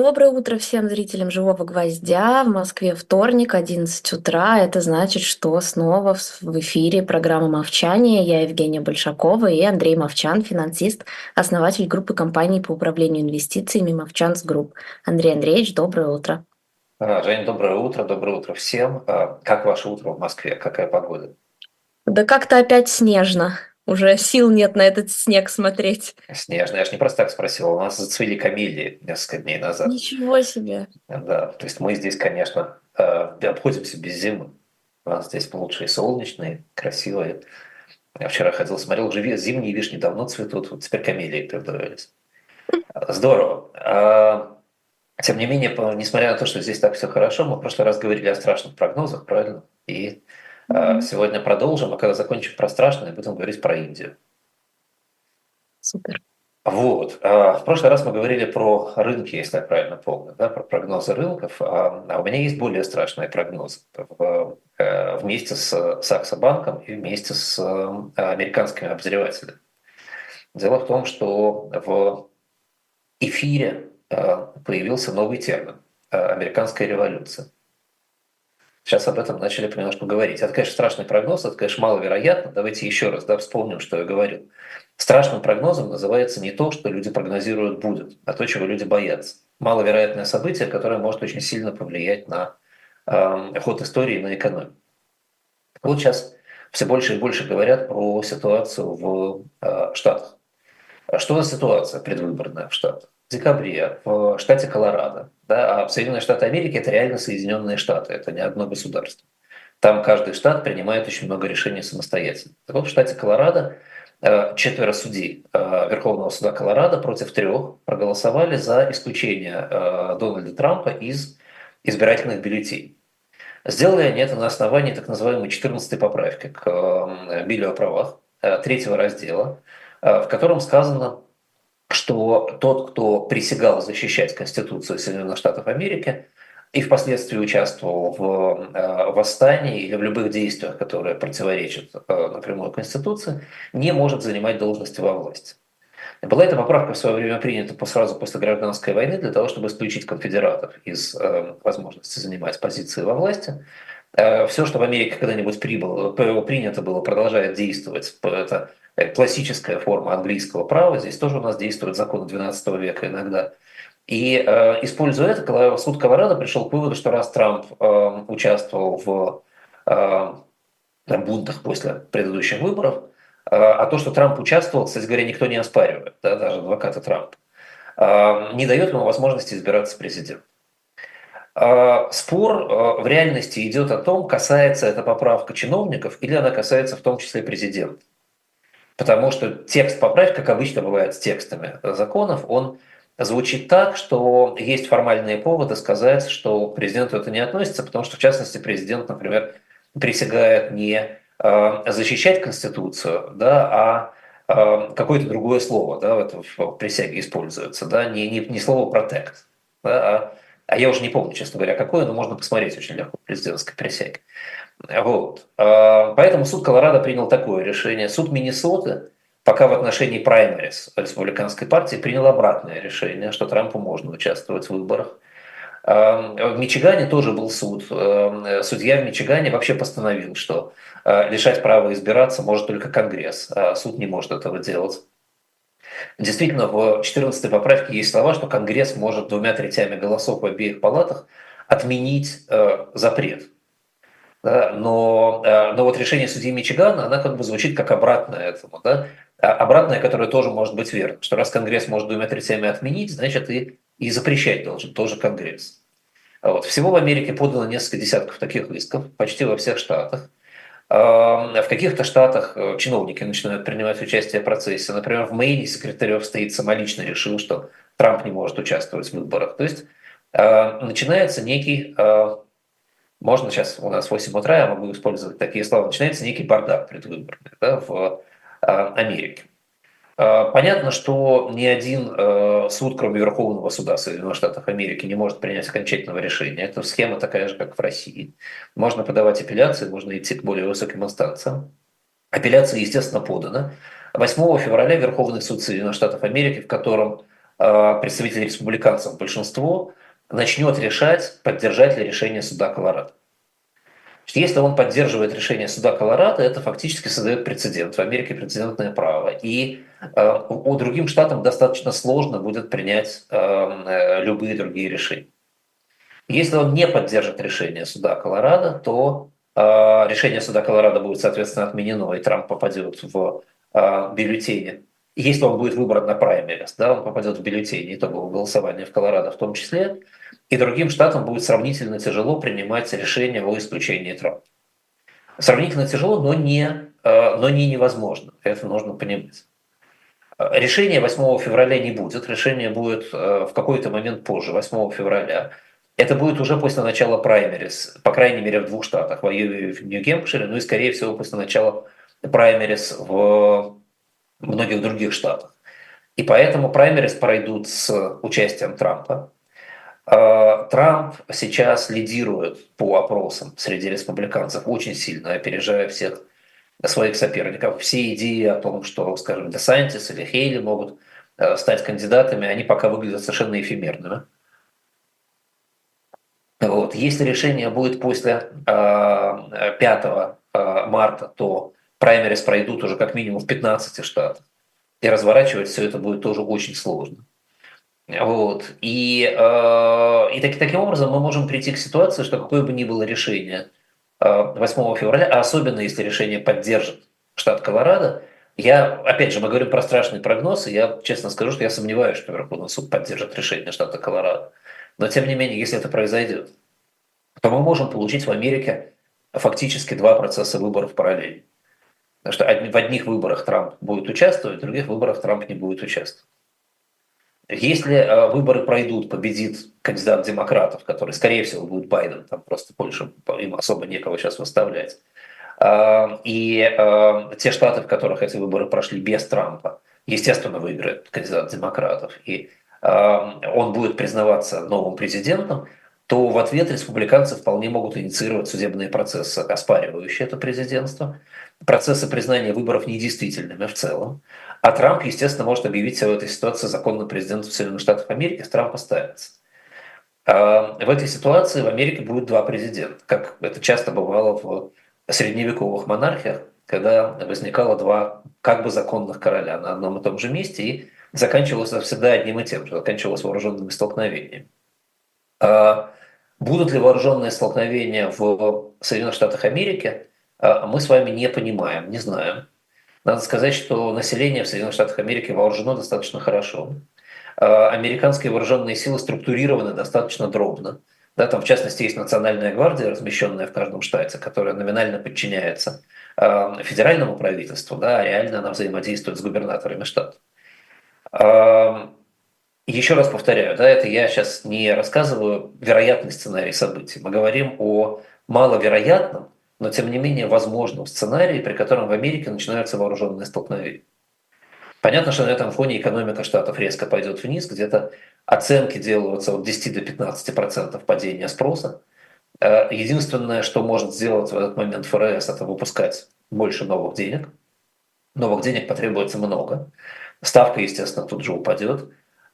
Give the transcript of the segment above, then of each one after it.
Доброе утро всем зрителям «Живого гвоздя». В Москве вторник, 11 утра. Это значит, что снова в эфире программа «Мовчание». Я Евгения Большакова и Андрей Мовчан, финансист, основатель группы компаний по управлению инвестициями «Мовчанс Групп». Андрей Андреевич, доброе утро. А, Женя, доброе утро, доброе утро всем. А, как ваше утро в Москве? Какая погода? Да как-то опять снежно. Уже сил нет на этот снег смотреть. Снежно. Я же не просто так спросил. У нас зацвели камелии несколько дней назад. Ничего себе. Да, то есть мы здесь, конечно, э, обходимся без зимы. У нас здесь лучшие солнечные, красивые. Я вчера ходил, смотрел, уже зимние вишни давно цветут, вот теперь камелии прибавились. Здорово. А, тем не менее, несмотря на то, что здесь так все хорошо, мы в прошлый раз говорили о страшных прогнозах, правильно? И. Сегодня продолжим, а когда закончим про страшное, будем говорить про Индию. Супер. Вот. А, в прошлый раз мы говорили про рынки, если я правильно помню, да, про прогнозы рынков. А, а у меня есть более страшные прогнозы э, вместе с Саксо банком и вместе с э, американскими обозревателями. Дело в том, что в эфире э, появился новый термин – американская революция. Сейчас об этом начали понемножку говорить. Это, конечно, страшный прогноз, это, конечно, маловероятно. Давайте еще раз да, вспомним, что я говорил. Страшным прогнозом называется не то, что люди прогнозируют будет, а то, чего люди боятся. Маловероятное событие, которое может очень сильно повлиять на э, ход истории и на экономику. Вот сейчас все больше и больше говорят про ситуацию в э, Штатах. Что за ситуация предвыборная в Штатах? В декабре в штате Колорадо да, а Соединенные Штаты Америки – это реально Соединенные Штаты, это не одно государство. Там каждый штат принимает очень много решений самостоятельно. Так вот, в штате Колорадо э, четверо судей э, Верховного суда Колорадо против трех проголосовали за исключение э, Дональда Трампа из избирательных бюллетеней. Сделали они это на основании так называемой 14-й поправки к Биллю о правах, третьего раздела, в котором сказано, что тот, кто присягал защищать Конституцию Соединенных Штатов Америки и впоследствии участвовал в э, восстании или в любых действиях, которые противоречат э, напрямую Конституции, не может занимать должности во власти. Была эта поправка в свое время принята сразу после гражданской войны для того, чтобы исключить конфедератов из э, возможности занимать позиции во власти. Все, что в Америке когда-нибудь прибыло, принято было, продолжает действовать. Это классическая форма английского права. Здесь тоже у нас действует закон XII века иногда. И э, используя это, суд Колорадо пришел к выводу, что раз Трамп э, участвовал в э, бунтах после предыдущих выборов, э, а то, что Трамп участвовал, кстати говоря, никто не оспаривает, да, даже адвокаты Трампа, э, не дает ему возможности избираться президентом. Э, спор э, в реальности идет о том, касается эта поправка чиновников или она касается в том числе президента. Потому что текст поправки, как обычно бывает с текстами законов, он звучит так, что есть формальные поводы сказать, что к президенту это не относится, потому что, в частности, президент, например, присягает не э, защищать Конституцию, да, а какое-то другое слово да, в, в присяге используется, да, не, не, не слово «протект», да, а, а я уже не помню, честно говоря, какое, но можно посмотреть очень легко в президентской присяге. Вот. А, поэтому суд Колорадо принял такое решение. Суд Миннесоты пока в отношении праймерис республиканской партии принял обратное решение, что Трампу можно участвовать в выборах. А, в Мичигане тоже был суд. А, судья в Мичигане вообще постановил, что лишать права избираться может только Конгресс, а суд не может этого делать. Действительно, в 14-й поправке есть слова, что Конгресс может двумя третями голосов в обеих палатах отменить запрет да, но, э, но вот решение судьи Мичигана, она как бы звучит как обратное этому. Да? А обратное, которое тоже может быть верно, что раз Конгресс может двумя третями отменить, значит и, и запрещать должен тоже Конгресс. А вот. Всего в Америке подано несколько десятков таких исков, почти во всех штатах. В каких-то штатах э, чиновники начинают принимать участие в процессе. Например, в Мэйне секретарь стоит самолично решил, что Трамп не может участвовать в выборах. То есть э, начинается некий можно сейчас, у нас 8 утра, я могу использовать такие слова, начинается некий бардак предвыборный да, в Америке. А, понятно, что ни один а, суд, кроме Верховного суда Соединенных Штатов Америки, не может принять окончательного решения. Это схема такая же, как в России. Можно подавать апелляции, можно идти к более высоким инстанциям. Апелляция, естественно, подана. 8 февраля Верховный суд Соединенных Штатов Америки, в котором представителей республиканцев большинство, начнет решать, поддержать ли решение суда Колорадо. Если он поддерживает решение суда Колорадо, это фактически создает прецедент. В Америке прецедентное право. И э, у другим штатам достаточно сложно будет принять э, э, любые другие решения. Если он не поддержит решение суда Колорадо, то э, решение суда Колорадо будет, соответственно, отменено, и Трамп попадет в бюллетени. Если он будет выбран на праймерис, да, он попадет в бюллетени итогового голосования в Колорадо в том числе, и другим штатам будет сравнительно тяжело принимать решение о исключении Трампа. Сравнительно тяжело, но не, но не невозможно. Это нужно понимать. Решение 8 февраля не будет. Решение будет э, в какой-то момент позже, 8 февраля. Это будет уже после начала праймерис, по крайней мере в двух штатах, в Айове и в Нью-Гемпшире, ну и скорее всего после начала праймерис в многих других штатах. И поэтому праймерис пройдут с участием Трампа. А, Трамп сейчас лидирует по опросам среди республиканцев очень сильно, опережая всех своих соперников. Все идеи о том, что, скажем, Десантис или Хейли могут э, стать кандидатами, они пока выглядят совершенно эфемерными. Вот. Если решение будет после 5 а, а, марта, то праймерис пройдут уже как минимум в 15 штатах. И разворачивать все это будет тоже очень сложно. Вот. И, э, и так, таким образом мы можем прийти к ситуации, что какое бы ни было решение 8 э, февраля, а особенно если решение поддержит штат Колорадо, я, опять же, мы говорим про страшный прогноз, и я честно скажу, что я сомневаюсь, что Верховный суд поддержит решение штата Колорадо. Но тем не менее, если это произойдет, то мы можем получить в Америке фактически два процесса выборов параллельно. Потому что в одних выборах Трамп будет участвовать, в других выборах Трамп не будет участвовать. Если э, выборы пройдут, победит кандидат демократов, который, скорее всего, будет Байден, там просто больше им особо некого сейчас выставлять. Э, и э, те штаты, в которых эти выборы прошли без Трампа, естественно, выиграет кандидат демократов. И он будет признаваться новым президентом, то в ответ республиканцы вполне могут инициировать судебные процессы, оспаривающие это президентство, процессы признания выборов недействительными в целом. А Трамп, естественно, может объявить себя в этой ситуации законным президентом Соединенных Штатов Америки, с Трампа ставится. А в этой ситуации в Америке будет два президента, как это часто бывало в средневековых монархиях, когда возникало два как бы законных короля на одном и том же месте, и заканчивалось всегда одним и тем же, заканчивалось вооруженными столкновениями. Будут ли вооруженные столкновения в Соединенных Штатах Америки, а мы с вами не понимаем, не знаем. Надо сказать, что население в Соединенных Штатах Америки вооружено достаточно хорошо. А, американские вооруженные силы структурированы достаточно дробно. Да, там, в частности, есть национальная гвардия, размещенная в каждом штате, которая номинально подчиняется а, федеральному правительству, да, а реально она взаимодействует с губернаторами штата. Еще раз повторяю, да, это я сейчас не рассказываю вероятный сценарий событий. Мы говорим о маловероятном, но тем не менее возможном сценарии, при котором в Америке начинаются вооруженные столкновения. Понятно, что на этом фоне экономика штатов резко пойдет вниз, где-то оценки делаются от 10 до 15 процентов падения спроса. Э, единственное, что может сделать в этот момент ФРС, это выпускать больше новых денег. Новых денег потребуется много. Ставка, естественно, тут же упадет.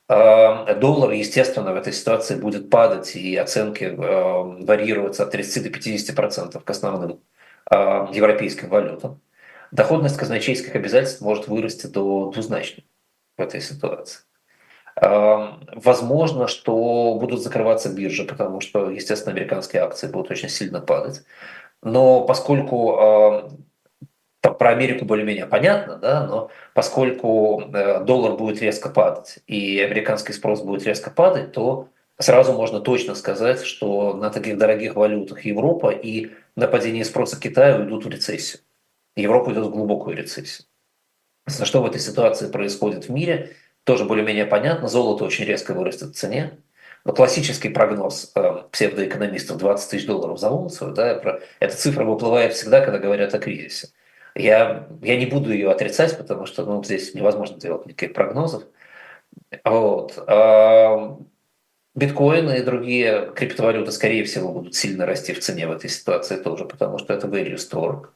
Э, доллар, естественно, в этой ситуации будет падать, и оценки э, варьируются от 30 до 50 процентов к основным европейским валютам доходность казначейских обязательств может вырасти до двузначной в этой ситуации. Возможно, что будут закрываться биржи, потому что, естественно, американские акции будут очень сильно падать. Но поскольку про Америку более-менее понятно, да, но поскольку э, доллар будет резко падать и американский спрос будет резко падать, то сразу можно точно сказать, что на таких дорогих валютах Европа и на падение спроса Китая уйдут в рецессию. Европа идет в глубокую рецессию. Что в этой ситуации происходит в мире, тоже более-менее понятно. Золото очень резко вырастет в цене. Но классический прогноз э, псевдоэкономистов 20 тысяч долларов за унцию, да, эта цифра выплывает всегда, когда говорят о кризисе. Я, я не буду ее отрицать, потому что ну, здесь невозможно делать никаких прогнозов. Вот. А биткоины и другие криптовалюты, скорее всего, будут сильно расти в цене в этой ситуации тоже, потому что это value store.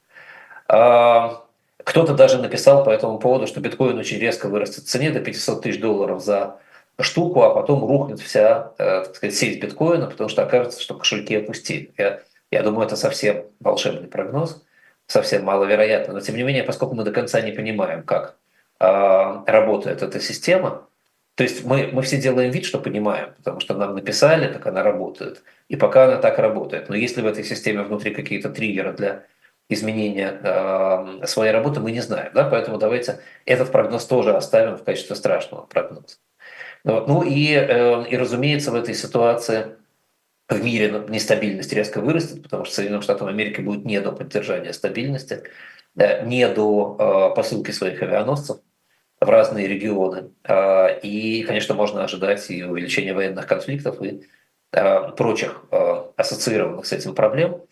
А, кто-то даже написал по этому поводу, что биткоин очень резко вырастет в цене до 500 тысяч долларов за штуку, а потом рухнет вся, э, так сказать, сеть биткоина, потому что окажется, что кошельки опустили. Я, я думаю, это совсем волшебный прогноз, совсем маловероятно. Но тем не менее, поскольку мы до конца не понимаем, как э, работает эта система, то есть мы, мы все делаем вид, что понимаем, потому что нам написали, как она работает, и пока она так работает. Но если в этой системе внутри какие-то триггеры для изменения э, своей работы, мы не знаем. Да? Поэтому давайте этот прогноз тоже оставим в качестве страшного прогноза. Вот. Ну и, э, и, разумеется, в этой ситуации в мире нестабильность резко вырастет, потому что Соединенным Штатам Америки будет не до поддержания стабильности, не до э, посылки своих авианосцев в разные регионы. Э, и, конечно, можно ожидать и увеличения военных конфликтов и прочих ассоциированных с этим проблем.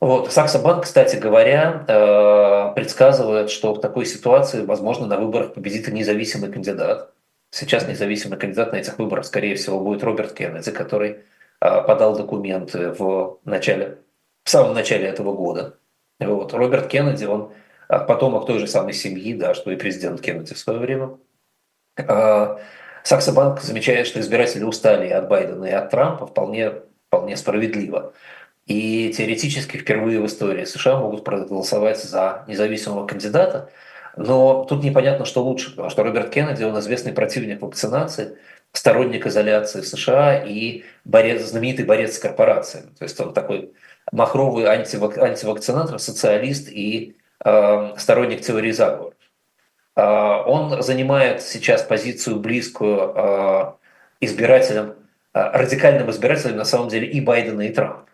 Вот. Сакса Банк, кстати говоря, предсказывает, что в такой ситуации, возможно, на выборах победит независимый кандидат. Сейчас независимый кандидат на этих выборах, скорее всего, будет Роберт Кеннеди, который подал документы в начале, в самом начале этого года. Вот. Роберт Кеннеди, он а, потомок той же самой семьи, да, что и президент Кеннеди в свое время. А, Сакса Банк замечает, что избиратели устали от Байдена и от Трампа вполне, вполне справедливо. И теоретически впервые в истории США могут проголосовать за независимого кандидата – но тут непонятно, что лучше, потому что Роберт Кеннеди, он известный противник вакцинации, сторонник изоляции в США и борец, знаменитый борец с корпорациями. То есть он такой махровый антивак, антивакцинатор, социалист и э, сторонник теории заговора. Э, он занимает сейчас позицию близкую э, избирателям, э, радикальным избирателям на самом деле и Байдена, и Трампа.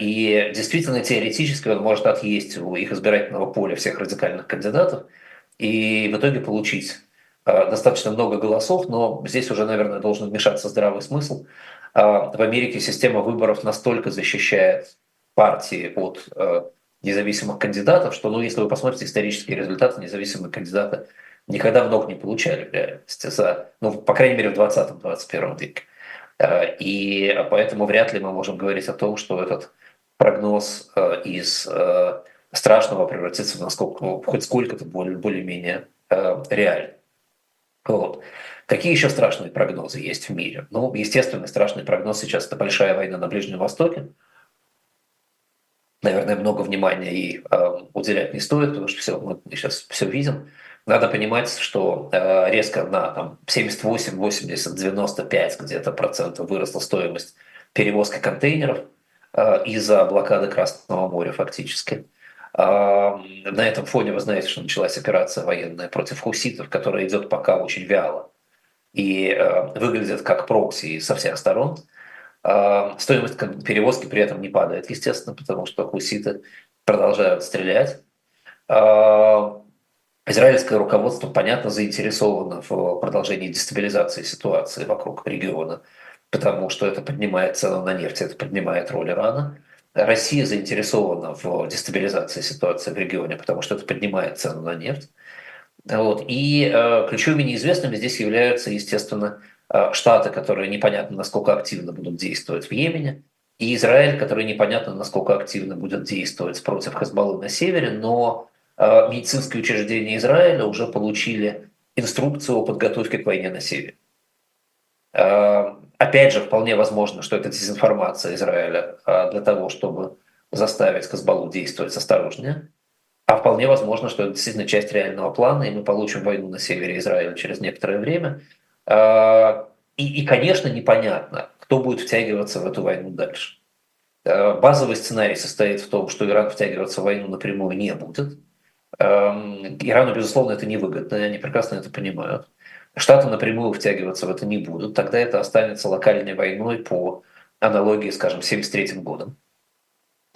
И действительно, теоретически он может отъесть у их избирательного поля всех радикальных кандидатов и в итоге получить достаточно много голосов, но здесь уже, наверное, должен вмешаться здравый смысл. А, в Америке система выборов настолько защищает партии от э, независимых кандидатов, что, ну, если вы посмотрите исторические результаты, независимые кандидаты никогда много не получали в реальности, за, ну, по крайней мере, в 20-21 веке. Э, и поэтому вряд ли мы можем говорить о том, что этот прогноз э, из э, страшного превратится в насколько, хоть сколько-то более-менее реальный. Вот. Какие еще страшные прогнозы есть в мире? Ну, естественно, страшный прогноз сейчас – это большая война на Ближнем Востоке. Наверное, много внимания ей уделять не стоит, потому что все, мы сейчас все видим. Надо понимать, что э, резко на там, 78, 80, 95 где-то процентов выросла стоимость перевозки контейнеров э, из-за блокады Красного моря фактически. Э, на этом фоне вы знаете, что началась операция военная против хуситов, которая идет пока очень вяло и выглядит как прокси со всех сторон. Стоимость перевозки при этом не падает, естественно, потому что хуситы продолжают стрелять. Израильское руководство, понятно, заинтересовано в продолжении дестабилизации ситуации вокруг региона, потому что это поднимает цену на нефть, это поднимает роль Ирана. Россия заинтересована в дестабилизации ситуации в регионе, потому что это поднимает цену на нефть. Вот. И э, ключевыми неизвестными здесь являются, естественно, э, Штаты, которые непонятно, насколько активно будут действовать в Йемене, и Израиль, который непонятно, насколько активно будет действовать против Хазбаллы на севере, но Э, медицинские учреждения Израиля уже получили инструкцию о подготовке к войне на севере. Э, опять же, вполне возможно, что это дезинформация Израиля э, для того, чтобы заставить Казбалу действовать осторожнее. А вполне возможно, что это действительно часть реального плана, и мы получим войну на севере Израиля через некоторое время. И, и конечно, непонятно, кто будет втягиваться в эту войну дальше. Базовый сценарий состоит в том, что Иран втягиваться в войну напрямую не будет. Эм, Ирану, безусловно, это невыгодно, и они прекрасно это понимают. Штаты напрямую втягиваться в это не будут, тогда это останется локальной войной по аналогии, скажем, с 1973 годом.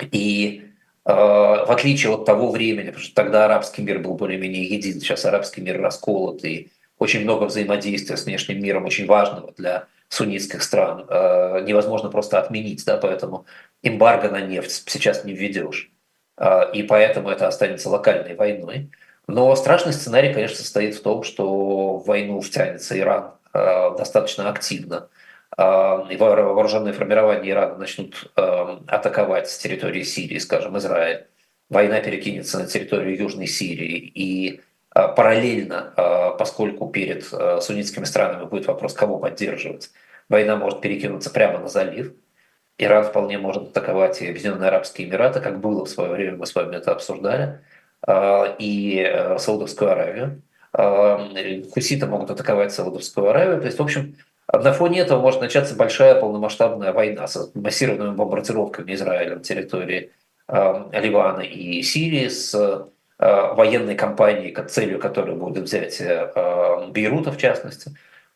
И э, в отличие от того времени, потому что тогда арабский мир был более-менее един, сейчас арабский мир расколот, и очень много взаимодействия с внешним миром, очень важного для суннитских стран, э, невозможно просто отменить, да, поэтому эмбарго на нефть сейчас не введешь. А, и поэтому это останется локальной войной. Но страшный сценарий, конечно, состоит в том, что в войну втянется Иран а, достаточно активно, а, и вооруженные формирования Ирана начнут атаковать с территории Сирии, скажем, Израиль. Война перекинется на территорию Южной Сирии, и параллельно, поскольку перед суннитскими странами будет вопрос, кого поддерживать, война может перекинуться прямо на залив. Иран вполне может атаковать и Объединенные Арабские Эмираты, как было в свое время, мы с вами это обсуждали, и Саудовскую Аравию. Хуситы могут атаковать Саудовскую Аравию. То есть, в общем, на фоне этого может начаться большая полномасштабная война с массированными бомбардировками Израиля на территории э, Ливана и Сирии, с э, военной кампанией, целью которой будет взятие э, Бейрута, в частности,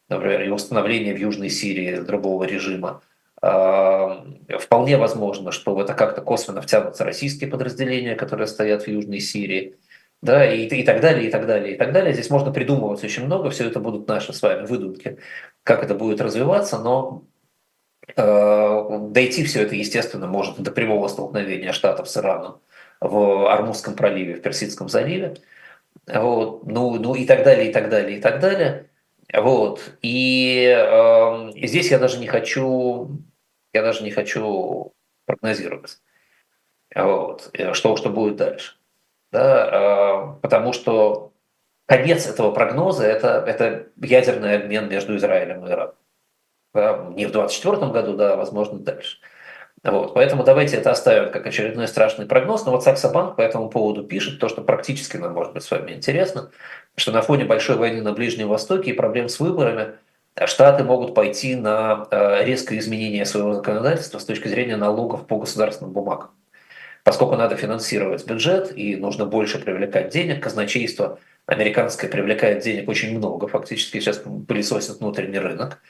например, и установление в Южной Сирии другого режима. Э, вполне возможно, что в это как-то косвенно втянутся российские подразделения, которые стоят в Южной Сирии да, и, и так далее, и так далее, и так далее. Здесь можно придумывать очень много, все это будут наши с вами выдумки как это будет развиваться, но э, дойти все это, естественно, может до прямого столкновения Штатов с Ираном в Армузском проливе, в Персидском заливе, вот, ну, ну и так далее, и так далее, и так далее. Вот. И э, здесь я даже не хочу, я даже не хочу прогнозировать, вот, что, что будет дальше. Да, э, потому что конец этого прогноза это, – это ядерный обмен между Израилем и Ираном. Не в 2024 году, да, возможно, дальше. Вот, поэтому давайте это оставим как очередной страшный прогноз. Но вот Саксобанк по этому поводу пишет то, что практически нам может быть с вами интересно, что на фоне большой войны на Ближнем Востоке и проблем с выборами Штаты могут пойти на э, резкое изменение своего законодательства с точки зрения налогов по государственным бумагам. Поскольку надо финансировать бюджет и нужно больше привлекать денег, казначейство – американская привлекает денег очень много, фактически сейчас пылесосит внутренний рынок.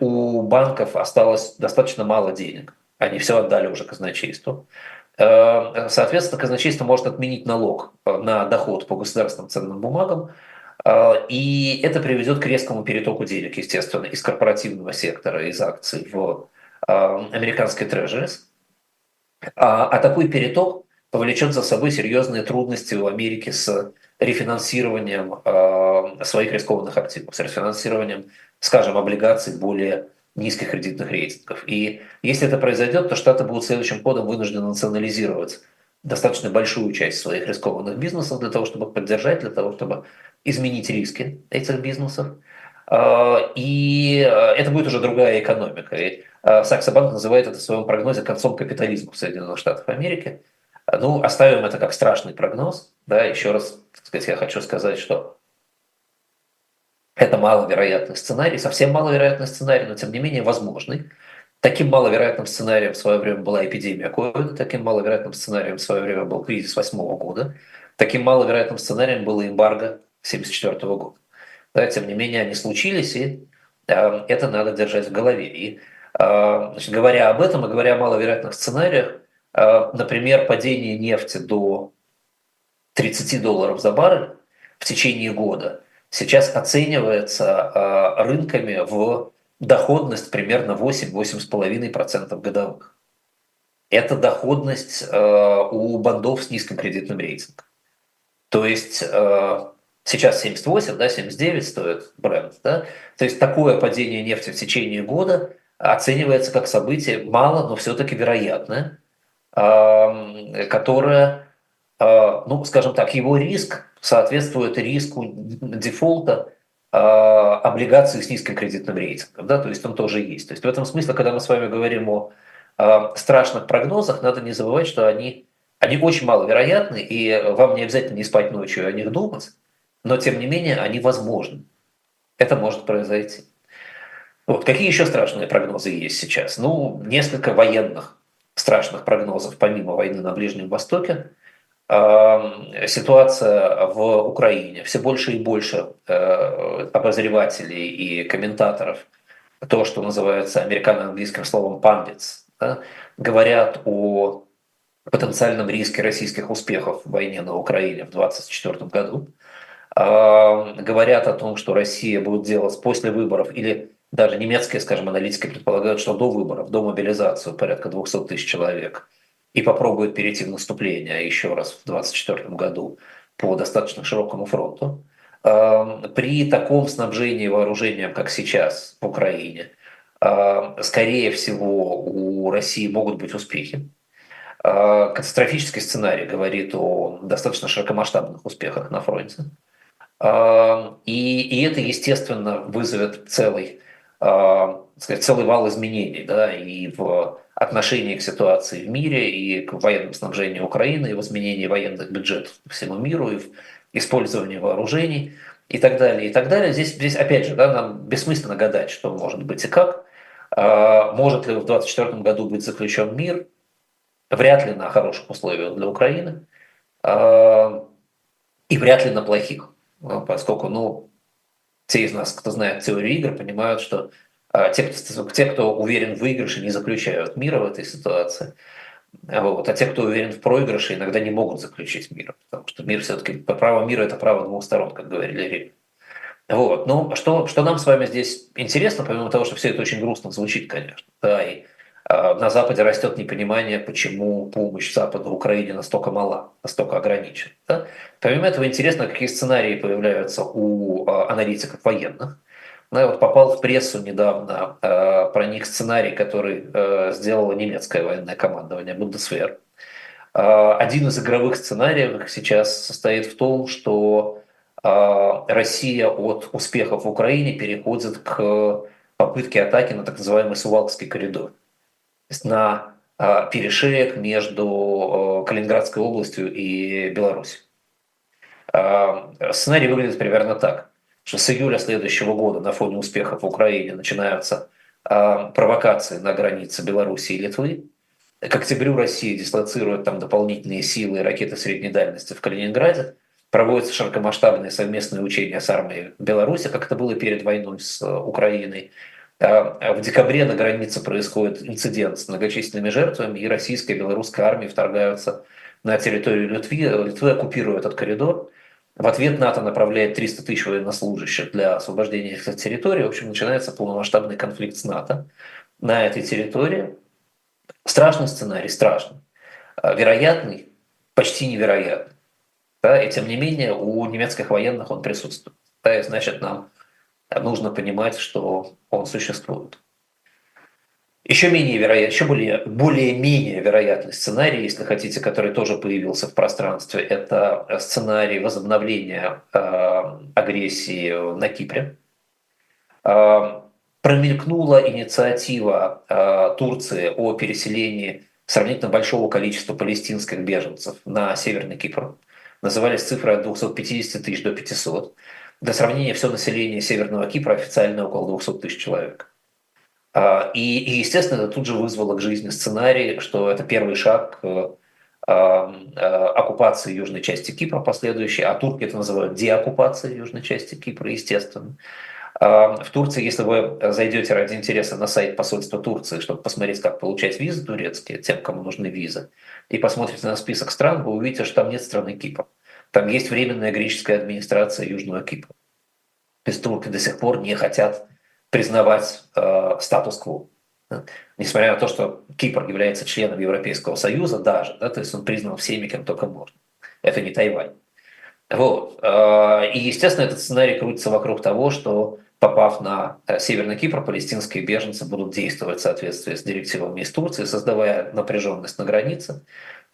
У банков осталось достаточно мало денег, они все отдали уже казначейству. Соответственно, казначейство может отменить налог на доход по государственным ценным бумагам, и это приведет к резкому перетоку денег, естественно, из корпоративного сектора, из акций в американской трежерис. А, а такой переток повлечет за собой серьезные трудности у Америки с рефинансированием э, своих рискованных активов, с рефинансированием, скажем, облигаций более низких кредитных рейтингов. И если это произойдет, то Штаты будут следующим ходом вынуждены национализировать достаточно большую часть своих рискованных бизнесов для того, чтобы поддержать, для того, чтобы изменить риски этих бизнесов. Э, и э, это будет уже другая экономика. И Сакса Банк называет это в своем прогнозе концом капитализма в Соединенных Штатах Америки – ну, оставим это как страшный прогноз. Да, еще раз, так сказать, я хочу сказать, что это маловероятный сценарий, совсем маловероятный сценарий, но тем не менее возможный. Таким маловероятным сценарием в свое время была эпидемия ковида, таким маловероятным сценарием в свое время был кризис восьмого года, таким маловероятным сценарием было эмбарго 1974 года. Да, тем не менее, они случились, и э, это надо держать в голове. И э, значит, говоря об этом и говоря о маловероятных сценариях, Э, например, падение нефти до 30 долларов за баррель в течение года сейчас оценивается э, рынками в доходность примерно 8-8,5% годовых. Это доходность э, у бандов с низким кредитным рейтингом. То есть сейчас 78, да, 79 стоит бренд. Да? То есть такое падение нефти в течение года оценивается как событие мало, но все-таки вероятное, которая, а, ну, скажем так, его риск соответствует риску дефолта а, облигаций с низким кредитным рейтингом, да, то есть он тоже есть. То есть в этом смысле, когда мы с вами говорим о а, страшных прогнозах, надо не забывать, что они, они очень маловероятны, и вам не обязательно не спать ночью о них думать, но тем не менее они возможны. Это может произойти. Вот. Какие еще страшные прогнозы есть сейчас? Ну, несколько военных страшных прогнозов, помимо войны на Ближнем Востоке, ситуация в Украине. Все больше и больше э, обозревателей и комментаторов, то, что называется американо-английским словом «пандитс», да, говорят о потенциальном риске российских успехов в войне на Украине в 2024 году. Говорят о том, что Россия будет делать после выборов или даже немецкие, скажем, аналитики предполагают, что до выборов, до мобилизации порядка 200 тысяч человек, и попробуют перейти в наступление еще раз в 2024 году по достаточно широкому фронту. При таком снабжении вооружением, как сейчас в Украине, скорее всего, у России могут быть успехи. Катастрофический сценарий говорит о достаточно широкомасштабных успехах на фронте. И, и это, естественно, вызовет целый, сказать, целый вал изменений да, и в отношении к ситуации в мире, и к военному снабжению Украины, и в изменении военных бюджетов по всему миру, и в использовании вооружений и так далее, и так далее. Здесь, здесь опять же, да, нам бессмысленно гадать, что может быть и как. Может ли в 2024 году быть заключен мир? Вряд ли на хороших условиях для Украины. И вряд ли на плохих. Ну, поскольку, ну, те из нас, кто знает теорию игр, понимают, что а, те, кто, те, кто уверен в выигрыше, не заключают мира в этой ситуации. Вот. А те, кто уверен в проигрыше, иногда не могут заключить мир. Потому что мир все-таки, право мира – это право двух сторон, как говорили Римляне. Вот. Ну, что, что нам с вами здесь интересно, помимо того, что все это очень грустно звучит, конечно. Да, и э, на Западе растет непонимание, почему помощь Западу Украине настолько мала, настолько ограничена. Да? Помимо этого интересно, какие сценарии появляются у э, аналитиков военных. Ну, я вот попал в прессу недавно э, про них сценарий, который э, сделало немецкое военное командование Бундесвер. Э, один из игровых сценариев сейчас состоит в том, что а, Россия от успехов в Украине переходит к попытке атаки на так называемый Сувалкский коридор. На а, перешеек между а, Калининградской областью и Беларусью. Сценарий выглядит примерно так, что с июля следующего года на фоне успехов в Украине начинаются провокации на границе Беларуси и Литвы. К октябрю Россия дислоцирует там дополнительные силы и ракеты средней дальности в Калининграде проводятся широкомасштабные совместные учения с армией Беларуси, как это было перед войной с э, Украиной. А, а в декабре на границе происходит инцидент с многочисленными жертвами, и российская и белорусская армии вторгаются на территорию Литвы, Литвы оккупируют этот коридор. В ответ НАТО направляет 300 тысяч военнослужащих для освобождения этих территорий. В общем, начинается полномасштабный конфликт с НАТО на этой территории. Страшный сценарий, страшный. А, вероятный, почти невероятный. Да, и тем не менее у немецких военных он присутствует. Да, и значит, нам нужно понимать, что он существует. Еще менее вероятный, еще более, более-менее вероятный сценарий, если хотите, который тоже появился в пространстве, это сценарий возобновления э, агрессии на Кипре. Э, промелькнула инициатива э, Турции о переселении сравнительно большого количества палестинских беженцев на Северный Кипр назывались цифры от 250 тысяч до 500. Для сравнения, все население Северного Кипра официально около 200 тысяч человек. А, и, и, естественно, это тут же вызвало к жизни сценарий, что это первый шаг а, а, оккупации южной части Кипра последующей, а турки это называют деоккупацией южной части Кипра, естественно. В Турции, если вы зайдете ради интереса на сайт посольства Турции, чтобы посмотреть, как получать визы турецкие, тем, кому нужны визы, и посмотрите на список стран, вы увидите, что там нет страны Кипр. Там есть временная греческая администрация Южного Кипра. То есть турки до сих пор не хотят признавать э, статус-кво. Несмотря на то, что Кипр является членом Европейского Союза даже, да, то есть он признан всеми, кем только можно. Это не Тайвань. Вот. Э, и, естественно, этот сценарий крутится вокруг того, что попав на э, Северный Кипр, палестинские беженцы будут действовать в соответствии с директивами из Турции, создавая напряженность на границе.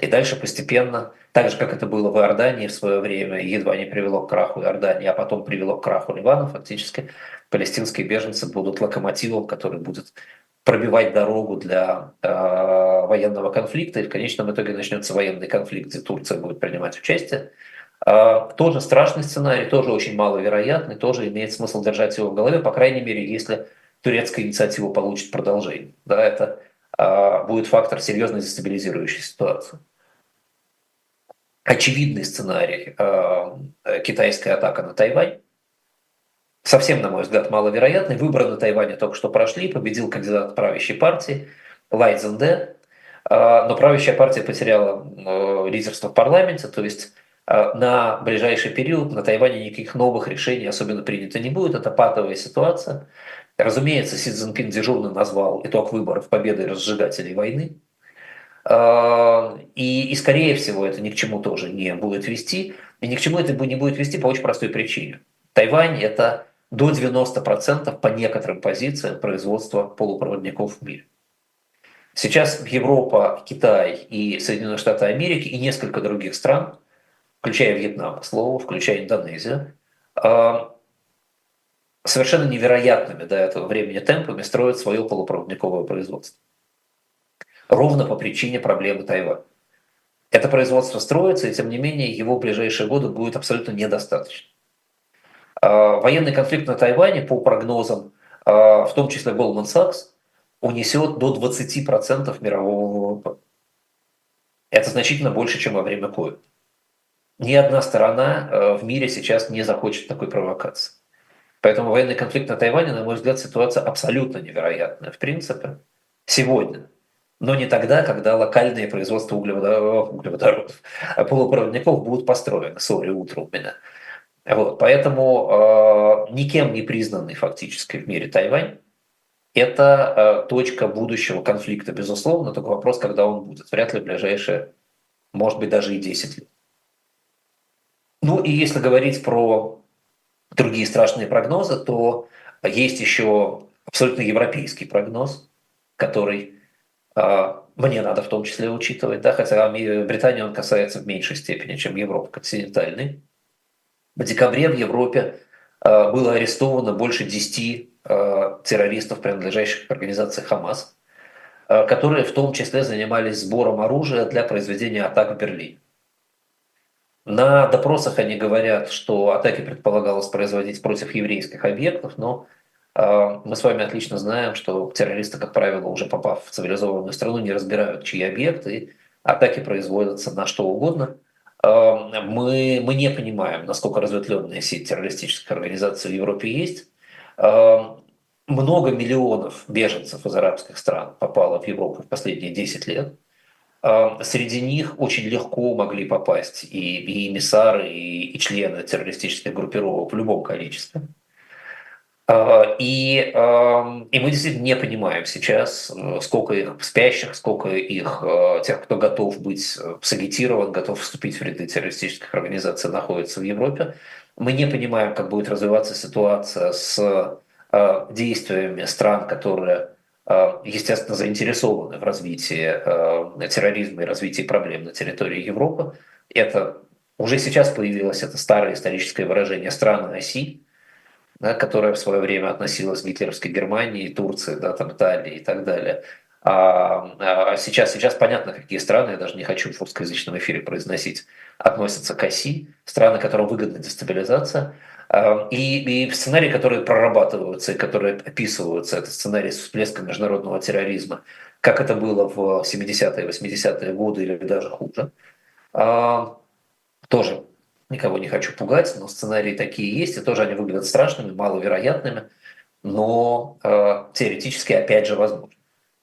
И дальше постепенно, так же, как это было в Иордании в свое время, едва не привело к краху Иордании, а потом привело к краху Ливана, фактически, палестинские беженцы будут локомотивом, который будет пробивать дорогу для э, военного конфликта, и в конечном итоге начнется военный конфликт, где Турция будет принимать участие. А, тоже страшный сценарий, тоже очень маловероятный, тоже имеет смысл держать его в голове, по крайней мере, если турецкая инициатива получит продолжение. Да, это а, будет фактор серьезной дестабилизирующей ситуации. Очевидный сценарий а, китайская атака на Тайвань. Совсем, на мой взгляд, маловероятный. Выборы на Тайване только что прошли, победил кандидат правящей партии Лай Цзэнде, но правящая партия потеряла лидерство в парламенте, то есть Э, на ближайший период на Тайване никаких новых решений особенно принято не будет. Это патовая ситуация. Разумеется, Си Цзиньпин дежурно назвал итог выборов победой разжигателей войны. Э, и, и, скорее всего, это ни к чему тоже не будет вести. И ни к чему это не будет вести по очень простой причине. Тайвань – это до 90% по некоторым позициям производства полупроводников в мире. Сейчас Европа, Китай и Соединенные Штаты Америки и несколько других стран, включая Вьетнам, к слову, включая Индонезию, а, совершенно невероятными до этого времени темпами строят свое полупроводниковое производство. Ровно по причине проблемы Тайваня. Это производство строится, и тем не менее его в ближайшие годы будет абсолютно недостаточно. А, военный конфликт на Тайване, по прогнозам, а, в том числе Goldman Sachs, унесет до 20% мирового ВВП. Это значительно больше, чем во время COVID. Ни одна сторона а, в мире сейчас не захочет такой провокации. Поэтому военный конфликт на Тайване, на мой взгляд, ситуация абсолютно невероятная. В принципе, сегодня но не тогда, когда локальные производства углеводородов, углеводородов полупроводников будут построены. Сори, утро у меня. Вот, поэтому э, никем не признанный фактически в мире Тайвань – это э, точка будущего конфликта, безусловно, только вопрос, когда он будет. Вряд ли в ближайшие, может быть, даже и 10 лет. Ну и если говорить про другие страшные прогнозы, то есть еще абсолютно европейский прогноз, который мне надо в том числе учитывать, да, хотя Британии он касается в меньшей степени, чем Европы континентальной. В декабре в Европе а, было арестовано больше 10 а, террористов, принадлежащих организации Хамас, которые в том числе занимались сбором оружия для произведения атак в Берлине. На допросах они говорят, что атаки предполагалось производить против еврейских объектов, но а, мы с вами отлично знаем, что террористы, как правило, уже попав в цивилизованную страну, не разбирают, чьи объекты, атаки производятся на что угодно. А, мы, мы не понимаем, насколько разветвленная сеть террористических организаций в Европе есть. А, много миллионов беженцев из арабских стран попало в Европу в последние 10 лет. Среди них очень легко могли попасть и, и эмиссары, и, и члены террористических группировок в любом количестве. А, и, и мы действительно не понимаем сейчас, э, сколько их спящих, сколько их э, тех, кто готов быть э, сагитирован, готов вступить в ряды террористических организаций, находится в Европе. Мы не понимаем, как будет развиваться ситуация с действиями стран, которые, естественно, заинтересованы в развитии терроризма и развитии проблем на территории Европы. Это уже сейчас появилось это старое историческое выражение страны оси, да, которая в свое время относилась к гитлеровской Германии, Турции, да, там, Италии и так далее. А, а сейчас, сейчас понятно, какие страны, я даже не хочу в русскоязычном эфире произносить, относятся к оси, страны, которым выгодна дестабилизация. А, и, и сценарии, которые прорабатываются которые описываются, это сценарий с всплеском международного терроризма, как это было в 70-е, 80-е годы или даже хуже, а, тоже никого не хочу пугать, но сценарии такие есть, и тоже они выглядят страшными, маловероятными, но э, теоретически опять же возможно.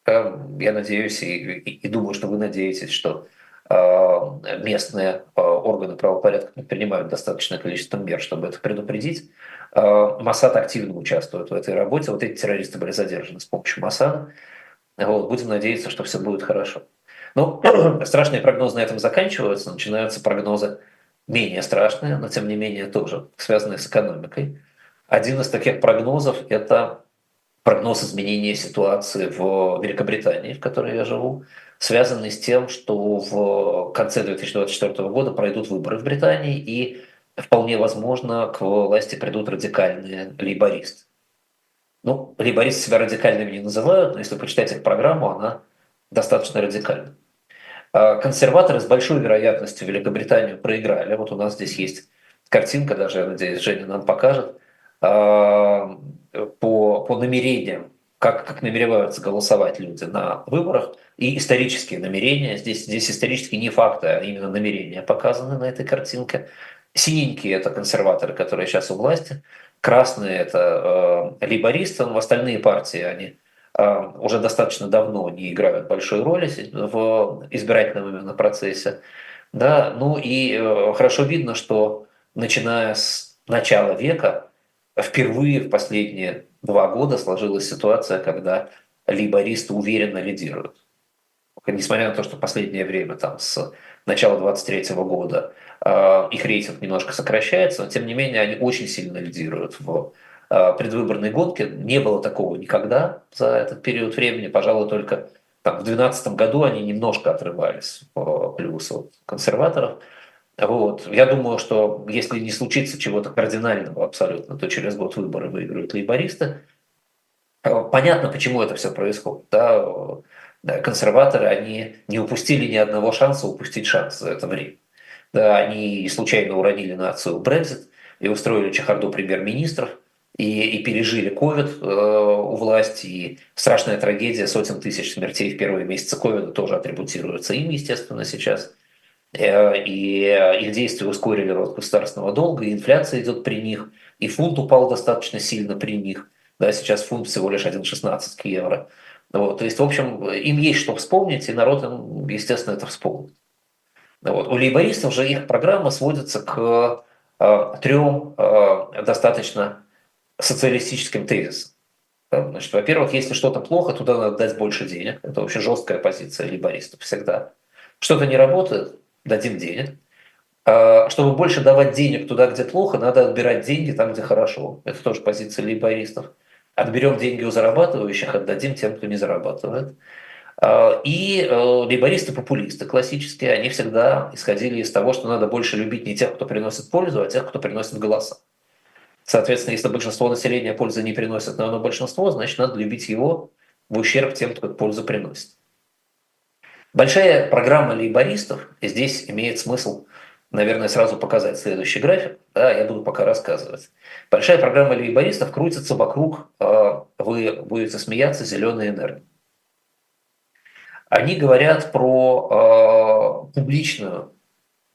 Э, я надеюсь и, и, и думаю, что вы надеетесь, что э, местные э, органы правопорядка предпринимают достаточное количество мер, чтобы это предупредить. Э, Масад активно участвует в этой работе. Вот эти террористы были задержаны с помощью Масада. Вот, будем надеяться, что все будет хорошо. Но страшные прогнозы на этом заканчиваются, начинаются прогнозы менее страшные, но тем не менее тоже связанные с экономикой. Один из таких прогнозов – это прогноз изменения ситуации в Великобритании, в которой я живу, связанный с тем, что в конце 2024 года пройдут выборы в Британии, и вполне возможно к власти придут радикальные лейбористы. Ну, лейбористы себя радикальными не называют, но если почитать их программу, она достаточно радикальна. А консерваторы с большой вероятностью Великобританию проиграли. Вот у нас здесь есть картинка, даже, я надеюсь, Женя нам покажет, а, по, по намерениям, как, как намереваются голосовать люди на выборах, и исторические намерения. Здесь, здесь исторические не факты, а именно намерения показаны на этой картинке. Синенькие – это консерваторы, которые сейчас у власти. Красные – это э, лейбористы, в остальные партии они уже достаточно давно не играют большой роли в избирательном именно процессе. Да? Ну и э, хорошо видно, что начиная с начала века впервые в последние два года сложилась ситуация, когда либористы уверенно лидируют. Несмотря на то, что в последнее время, там, с начала 23 года, э, их рейтинг немножко сокращается, но тем не менее они очень сильно лидируют в Э, предвыборной гонки. Не было такого никогда за этот период времени. Пожалуй, только Там, в 2012 году они немножко отрывались по плюсу консерваторов. Вот. Я думаю, что если не случится чего-то кардинального абсолютно, то через год выборы выиграют лейбористы. Понятно, почему это все происходит. Да? Консерваторы, они не упустили ни одного шанса упустить шанс за это время. Да, они случайно уронили нацию Брекзит и устроили чехарду премьер-министров, и, и пережили ковид э, у власти, и страшная трагедия сотен тысяч смертей в первые месяцы ковида тоже атрибутируется им, естественно, сейчас. Э, и их действия ускорили рост государственного долга, и инфляция идет при них, и фунт упал достаточно сильно при них. Да, сейчас фунт всего лишь 1,16 к евро. Вот, то есть, в общем, им есть что вспомнить, и народ им, естественно, это вспомнит. Вот. У лейбористов же их программа сводится к э, трем э, достаточно социалистическим тезисом. Значит, во-первых, если что-то плохо, туда надо дать больше денег. Это вообще жесткая позиция либористов всегда. Что-то не работает, дадим денег. А чтобы больше давать денег туда, где плохо, надо отбирать деньги там, где хорошо. Это тоже позиция либористов. Отберем деньги у зарабатывающих, отдадим тем, кто не зарабатывает. А, и э, либористы-популисты классические, они всегда исходили из того, что надо больше любить не тех, кто приносит пользу, а тех, кто приносит голоса. Соответственно, если большинство населения пользы не приносит, но оно большинство, значит, надо любить его в ущерб тем, кто пользу приносит. Большая программа лейбористов, здесь имеет смысл, наверное, сразу показать следующий график, да, я буду пока рассказывать. Большая программа лейбористов крутится вокруг, а, вы будете смеяться, зеленой энергии. Они говорят про э, публичную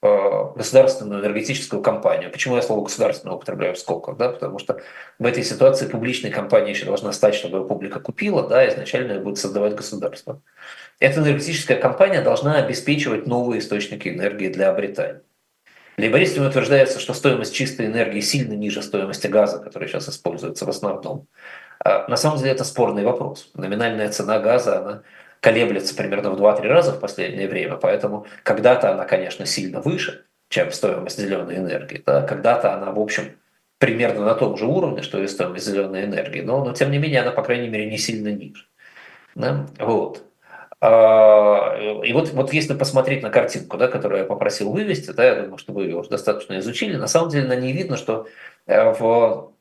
государственную энергетическую компанию. Почему я слово государственную употребляю в скобках? Да? Потому что в этой ситуации публичная компания еще должна стать, чтобы ее публика купила, да, изначально ее будет создавать государство. Эта энергетическая компания должна обеспечивать новые источники энергии для Британии. Лейбористами утверждается, что стоимость чистой энергии сильно ниже стоимости газа, который сейчас используется в основном. А на самом деле это спорный вопрос. Номинальная цена газа, она колеблется примерно в 2-3 раза в последнее время, поэтому когда-то она, конечно, сильно выше, чем стоимость зеленой энергии. Да? Когда-то она, в общем, примерно на том же уровне, что и стоимость зеленой энергии, но, но тем не менее она, по крайней мере, не сильно ниже. Да? Вот. А, и вот, вот если посмотреть на картинку, да, которую я попросил вывести, да, я думаю, что вы ее уже достаточно изучили, на самом деле на ней видно, что э, в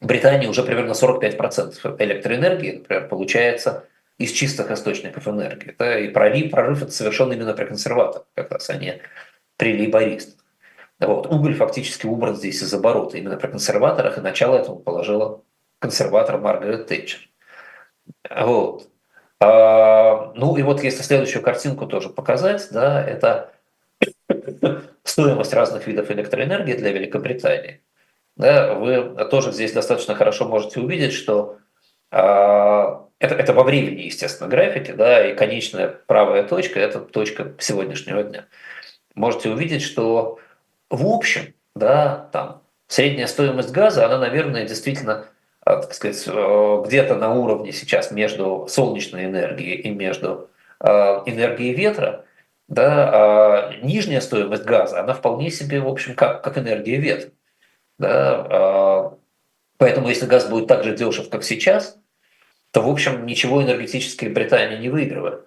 Британии уже примерно 45% электроэнергии, например, получается из чистых источников энергии. Да, и прорыв, прорыв это совершенно именно при консерваторах, как раз, а при лейбористах. Вот. Уголь фактически убран здесь из оборота именно при консерваторах, и начало этому положила консерватор Маргарет Тэтчер. Вот. А, ну и вот если следующую картинку тоже показать, да, это стоимость разных видов электроэнергии для Великобритании. Да, вы тоже здесь достаточно хорошо можете увидеть, что а, это, это во времени, естественно, графики, да, и конечная правая точка – это точка сегодняшнего дня. Можете увидеть, что в общем, да, там, средняя стоимость газа, она, наверное, действительно, а, так сказать, э, где-то на уровне сейчас между солнечной энергией и между а, энергией ветра, да, а нижняя стоимость газа, она вполне себе, в общем, как, как энергия ветра. Да, поэтому если газ будет так же дешев, как сейчас – то, в общем, ничего энергетическая Британия не выигрывает.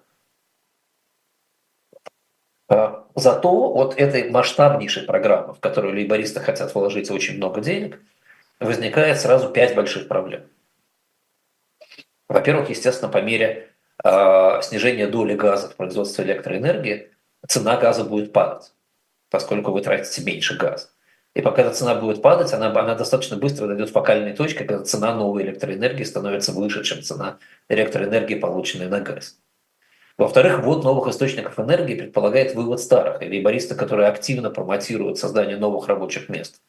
А, зато от этой масштабнейшей программы, в которую лейбористы хотят вложить очень много денег, возникает сразу пять больших проблем. Во-первых, естественно, по мере э, снижения доли газа в производстве электроэнергии, цена газа будет падать, поскольку вы тратите меньше газа. И пока эта цена будет падать, она, она достаточно быстро дойдет в фокальной точке, когда цена новой электроэнергии становится выше, чем цена электроэнергии, полученной на газ. Во-вторых, ввод новых источников энергии предполагает вывод старых. И лейбористы, которые активно промотируют создание новых рабочих мест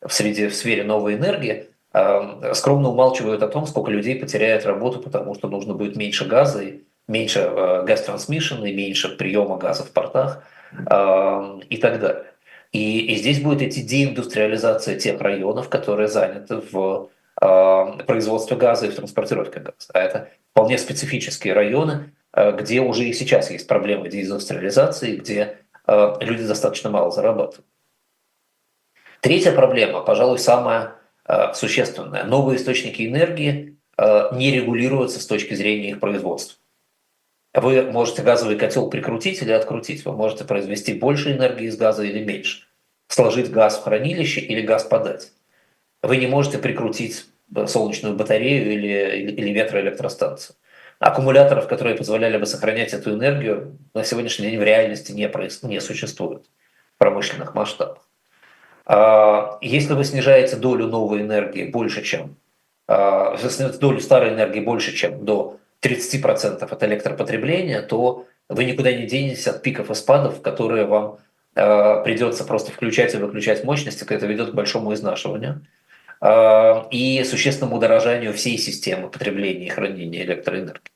в, среде, в сфере новой энергии, э, скромно умалчивают о том, сколько людей потеряет работу, потому что нужно будет меньше газа, и меньше э, газ-трансмиссиона, и меньше приема газа в портах э, и так далее. И, и здесь будет идти деиндустриализация тех районов, которые заняты в э, производстве газа и в транспортировке газа. А это вполне специфические районы, э, где уже и сейчас есть проблемы деиндустриализации, где э, люди достаточно мало зарабатывают. Третья проблема, пожалуй, самая э, существенная. Новые источники энергии э, не регулируются с точки зрения их производства. Вы можете газовый котел прикрутить или открутить. Вы можете произвести больше энергии из газа или меньше. Сложить газ в хранилище или газ подать. Вы не можете прикрутить солнечную батарею или, или, ветроэлектростанцию. Аккумуляторов, которые позволяли бы сохранять эту энергию, на сегодняшний день в реальности не, не существует в промышленных масштабах. А, если вы снижаете долю новой энергии больше, чем а, долю старой энергии больше, чем до 30% от электропотребления, то вы никуда не денетесь от пиков и спадов, которые вам э, придется просто включать и выключать мощности, это ведет к большому изнашиванию э, и существенному удорожанию всей системы потребления и хранения электроэнергии.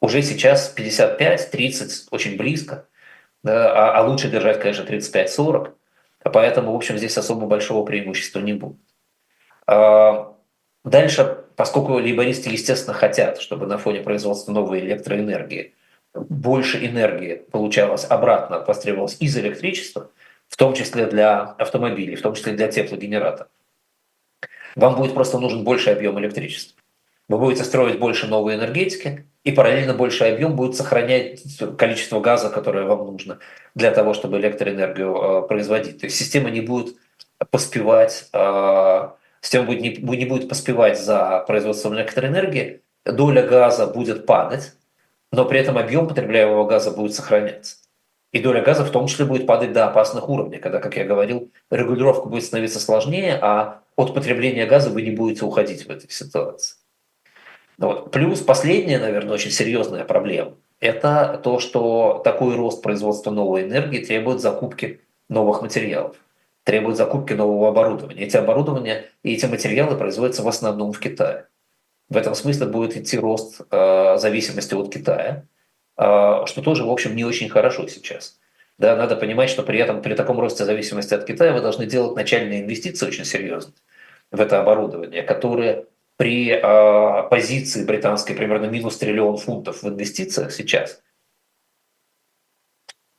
Уже сейчас 55-30 очень близко, да, а, а лучше держать, конечно, 35-40, поэтому, в общем, здесь особо большого преимущества не будет. Дальше поскольку лейбористы, естественно, хотят, чтобы на фоне производства новой электроэнергии больше энергии получалось обратно, востребовалось из электричества, в том числе для автомобилей, в том числе для теплогенераторов. Вам будет просто нужен больший объем электричества. Вы будете строить больше новой энергетики, и параллельно больший объем будет сохранять количество газа, которое вам нужно для того, чтобы электроэнергию э, производить. То есть система не будет поспевать э, система будет не, не будет поспевать за производством электроэнергии, доля газа будет падать, но при этом объем потребляемого газа будет сохраняться. И доля газа в том числе будет падать до опасных уровней, когда, как я говорил, регулировка будет становиться сложнее, а от потребления газа вы не будете уходить в этой ситуации. Вот. Плюс последняя, наверное, очень серьезная проблема – это то, что такой рост производства новой энергии требует закупки новых материалов требует закупки нового оборудования. Эти оборудования и эти материалы производятся в основном в Китае. В этом смысле будет идти рост э, зависимости от Китая, э, что тоже, в общем, не очень хорошо сейчас. Да, надо понимать, что при этом при таком росте зависимости от Китая вы должны делать начальные инвестиции очень серьезные в это оборудование, которые при э, позиции британской примерно минус триллион фунтов в инвестициях сейчас,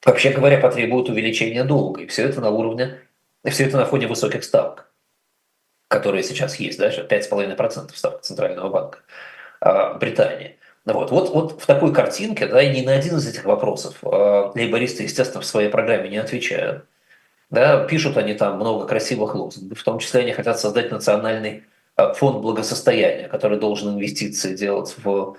вообще говоря, потребуют увеличения долга. И все это на уровне и все это на фоне высоких ставок, которые сейчас есть, даже 5,5% ставка Центрального банка а, Британии. Ну вот, вот, вот в такой картинке, да, ни на один из этих вопросов э, лейбористы, естественно, в своей программе не отвечают. Да, пишут они там много красивых лозунгов, в том числе они хотят создать национальный фонд благосостояния, который должен инвестиции делать в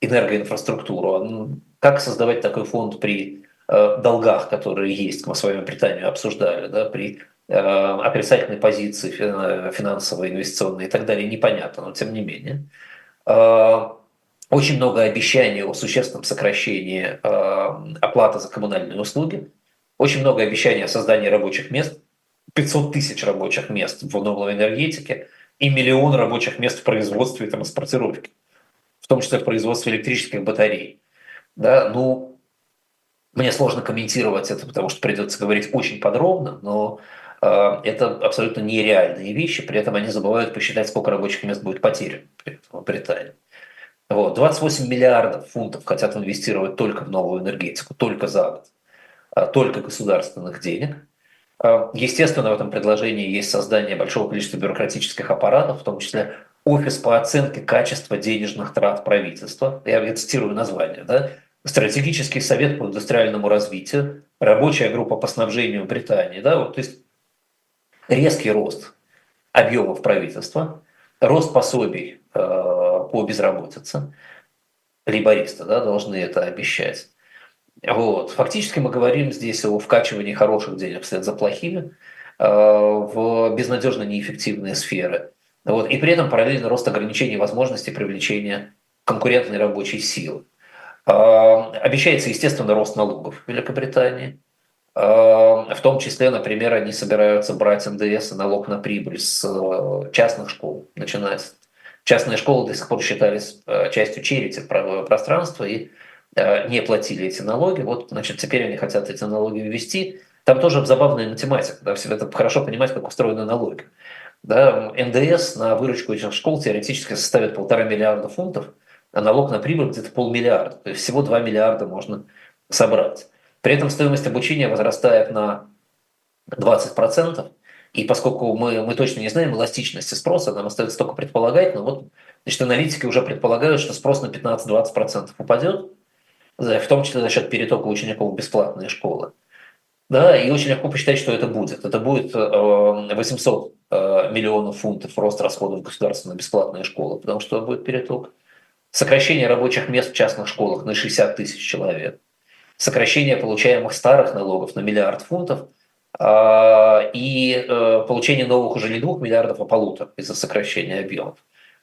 энергоинфраструктуру. Как создавать такой фонд при э, долгах, которые есть, мы с вами Британию обсуждали, да, при Э, отрицательной позиции финансовой, инвестиционной и так далее, непонятно, но тем не менее. Э, очень много обещаний о существенном сокращении э, оплаты за коммунальные услуги, очень много обещаний о создании рабочих мест, 500 тысяч рабочих мест в новой энергетике и миллион рабочих мест в производстве и транспортировке, в том числе в производстве электрических батарей. Да, ну, мне сложно комментировать это, потому что придется говорить очень подробно, но Э, это абсолютно нереальные вещи, при этом они забывают посчитать, сколько рабочих мест будет потеряно в Британии. Вот. 28 миллиардов фунтов хотят инвестировать только в новую энергетику, только за год, а только государственных денег. Э, естественно, в этом предложении есть создание большого количества бюрократических аппаратов, в том числе офис по оценке качества денежных трат правительства. Я цитирую название. Да? Стратегический совет по индустриальному развитию, рабочая группа по снабжению Британии. Да? Вот, то есть резкий рост объемов правительства, рост пособий э, по безработице, либористы да, должны это обещать. Вот. Фактически мы говорим здесь о вкачивании хороших денег вслед за плохими э, в безнадежно неэффективные сферы. Вот. И при этом параллельно рост ограничений возможностей привлечения конкурентной рабочей силы. Э, обещается, естественно, рост налогов в Великобритании. Эм, в том числе, например, они собираются брать НДС и налог на прибыль с э, частных школ, начинать. Частные школы до сих пор считались э, частью черити пространства и э, не платили эти налоги. Вот, значит, теперь они хотят эти налоги ввести. Там тоже забавная математика. Да, все это хорошо понимать, как устроены налоги. Да, НДС на выручку этих школ теоретически составит полтора миллиарда фунтов, а налог на прибыль где-то полмиллиарда. То есть всего 2 миллиарда можно собрать. При этом стоимость обучения возрастает на 20%, и поскольку мы, мы точно не знаем эластичности спроса, нам остается только предполагать, но вот значит, аналитики уже предполагают, что спрос на 15-20% упадет, в том числе за счет перетока учеников в бесплатные школы. Да, и очень легко посчитать, что это будет. Это будет 800 миллионов фунтов рост расходов государства на бесплатные школы, потому что будет переток. Сокращение рабочих мест в частных школах на 60 тысяч человек. Сокращение получаемых старых налогов на миллиард фунтов – а, и э, получение новых уже не двух миллиардов, а полутора из-за сокращения объемов.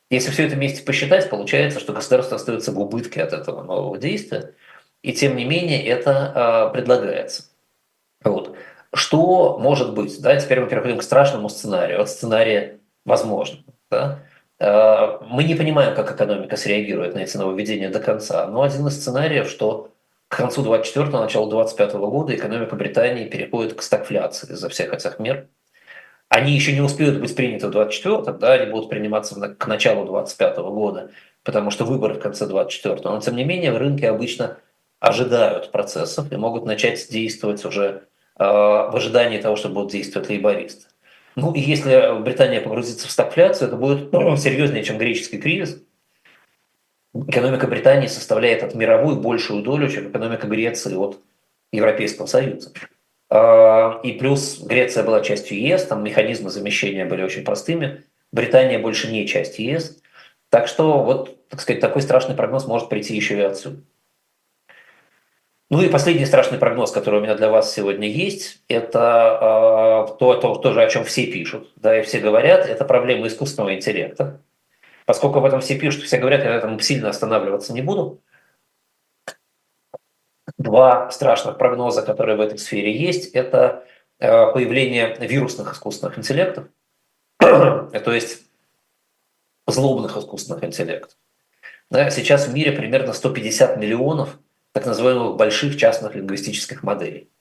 Если все это вместе посчитать, получается, что государство остается в убытке от этого нового действия, и тем не менее это а, предлагается. Вот. Что может быть? Да, теперь мы переходим к страшному сценарию, от сценария возможно. Да? А, мы не понимаем, как экономика среагирует на эти нововведения до конца, но один из сценариев, что к концу 24-го, началу 25 -го года экономика Британии переходит к стагфляции из-за всех этих мер. Они еще не успеют быть приняты в 24-м, да, они будут приниматься к началу 25 -го года, потому что выборы в конце 24-го. Но тем не менее, рынки обычно ожидают процессов и могут начать действовать уже э, в ожидании того, что будут действовать лейбористы. Ну и если Британия погрузится в стагфляцию, это будет ну, серьезнее, чем греческий кризис, экономика Британии составляет от мировой большую долю, чем экономика Греции от Европейского Союза. А, и плюс Греция была частью ЕС, там механизмы замещения были очень простыми. Британия больше не часть ЕС. Так что вот, так сказать, такой страшный прогноз может прийти еще и отсюда. Ну и последний страшный прогноз, который у меня для вас сегодня есть, это э, то, то, то же, о чем все пишут, да, и все говорят, это проблема искусственного интеллекта. Поскольку об этом все пишут, все говорят, я на этом сильно останавливаться не буду. Два страшных прогноза, которые в этой сфере есть, это э, появление вирусных искусственных интеллектов, то есть злобных искусственных интеллектов. Сейчас в мире примерно 150 миллионов так называемых больших частных лингвистических моделей.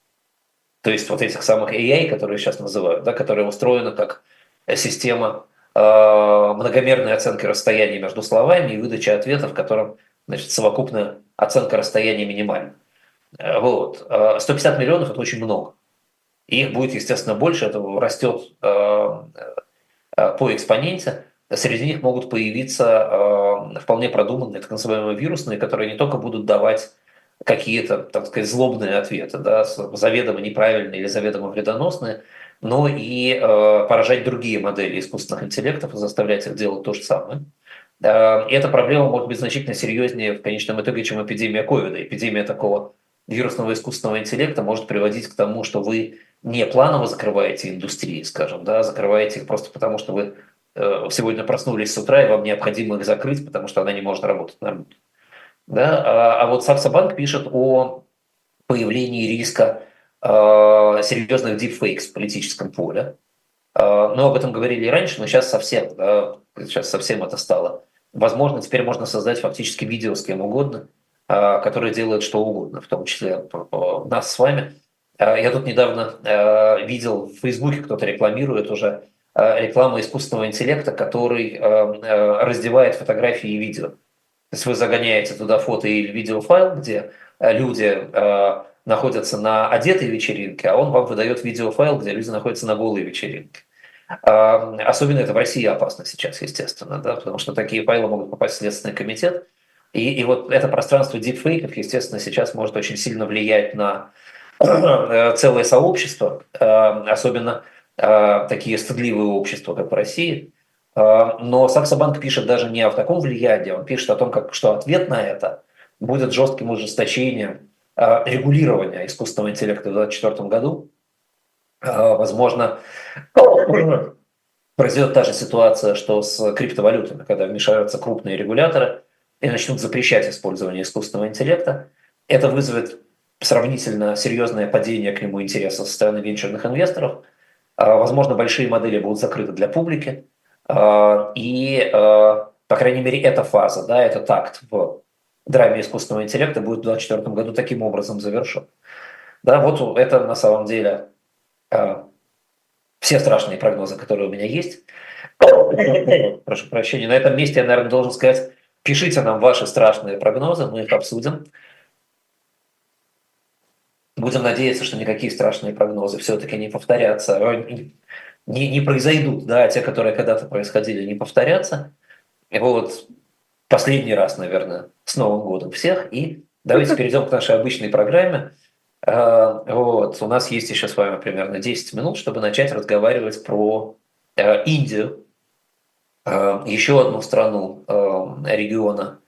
То есть вот этих самых AI, которые сейчас называют, да, которые устроены как система многомерной оценкой расстояния между словами и выдача ответа, в котором значит, совокупная оценка расстояния минимальна. Э, вот. 150 э, миллионов – это очень много. И их будет, естественно, больше, это растет по экспоненте. Среди них могут появиться вполне продуманные, так называемые вирусные, которые не только будут давать какие-то, так сказать, злобные ответы, да, заведомо неправильные или заведомо вредоносные, но и э, поражать другие модели искусственных интеллектов и заставлять их делать то же самое. Э, и эта проблема может быть значительно серьезнее в конечном итоге, чем эпидемия ковида. Эпидемия такого вирусного искусственного интеллекта может приводить к тому, что вы не планово закрываете индустрии, скажем, да, закрываете их просто потому, что вы э, сегодня проснулись с утра, и вам необходимо их закрыть, потому что она не может работать нормально. Да? А, а вот Сакса Банк пишет о появлении риска серьезных дипфейкс в политическом поле. Э, но об этом говорили и раньше, но сейчас совсем, да, сейчас совсем это стало. Возможно, теперь можно создать фактически видео с кем угодно, э, которое делает что угодно, в том числе нас с вами. Я тут недавно видел в Фейсбуке, кто-то рекламирует уже рекламу искусственного интеллекта, который раздевает фотографии и видео. То есть вы загоняете туда фото или видеофайл, где люди находятся на одетой вечеринке, а он вам выдает видеофайл, где люди находятся на голой вечеринке. А, особенно это в России опасно сейчас, естественно, да, потому что такие файлы могут попасть в Следственный комитет. И, и вот это пространство дипфейков, естественно, сейчас может очень сильно влиять на э, целое сообщество, э, особенно э, такие стыдливые общества, как в России. Но Саксобанк пишет даже не о таком влиянии, он пишет о том, как, что ответ на это будет жестким ужесточением регулирования искусственного интеллекта в 2024 году. Э, возможно, произойдет та же ситуация, что с криптовалютами, когда вмешаются крупные регуляторы и начнут запрещать использование искусственного интеллекта. Это вызовет сравнительно серьезное падение к нему интереса со стороны венчурных инвесторов. Э, возможно, большие модели будут закрыты для публики. И, по крайней мере, эта фаза, да, этот акт в драме искусственного интеллекта будет в 2024 году таким образом завершен. Да, вот это на самом деле э, все страшные прогнозы, которые у меня есть. Прошу прощения. На этом месте я, наверное, должен сказать, пишите нам ваши страшные прогнозы, мы их обсудим. Будем надеяться, что никакие страшные прогнозы все-таки не повторятся, э, не, не произойдут, да, те, которые когда-то происходили, не повторятся. И вот последний раз, наверное, с Новым годом всех и Давайте перейдем к нашей обычной программе. А, вот. У нас есть еще с вами примерно 10 минут, чтобы начать разговаривать про э, Индию, э, еще одну страну э, региона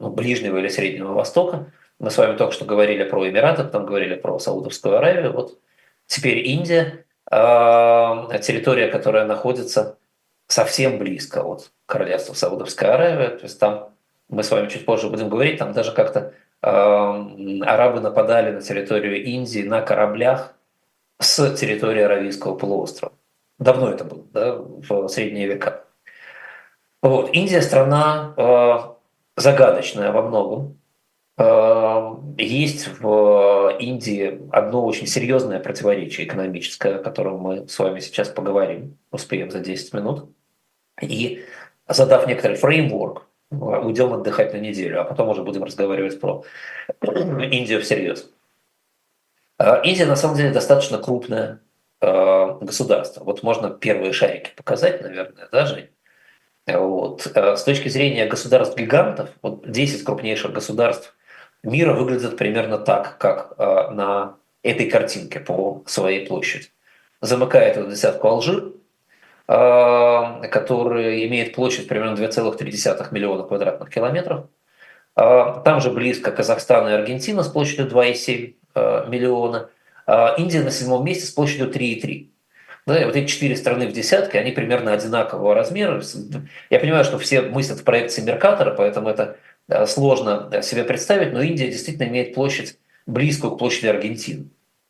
ну, Ближнего или Среднего Востока. Мы с вами только что говорили про Эмираты, потом говорили про Саудовскую Аравию. Вот теперь Индия, территория, которая находится совсем близко от королевства Саудовская Аравия. То есть там мы с вами чуть позже будем говорить, там даже как-то арабы нападали на территорию Индии на кораблях с территории Аравийского полуострова. Давно это было, да, в средние века. Вот. Индия страна э, загадочная во многом. Э, есть в Индии одно очень серьезное противоречие экономическое, о котором мы с вами сейчас поговорим, успеем за 10 минут. И задав некоторый фреймворк, уйдем отдыхать на неделю, а потом уже будем разговаривать про Индию всерьез. А, Индия на самом деле достаточно крупное а, государство. Вот можно первые шарики показать, наверное, да, Жень? Вот. С точки зрения государств-гигантов, вот 10 крупнейших государств мира выглядят примерно так, как на этой картинке по своей площади. Замыкает эту десятку Алжир, Э, который имеет площадь примерно 2,3 миллиона квадратных километров. Э, там же близко Казахстан и Аргентина с площадью 2,7 э, миллиона. Индия на седьмом месте с площадью 3,3. Да, и вот эти четыре страны в десятке, они примерно одинакового размера. Я понимаю, что все мыслят в проекции Меркатора, поэтому это сложно себе представить, но Индия действительно имеет площадь близкую к площади Аргентины.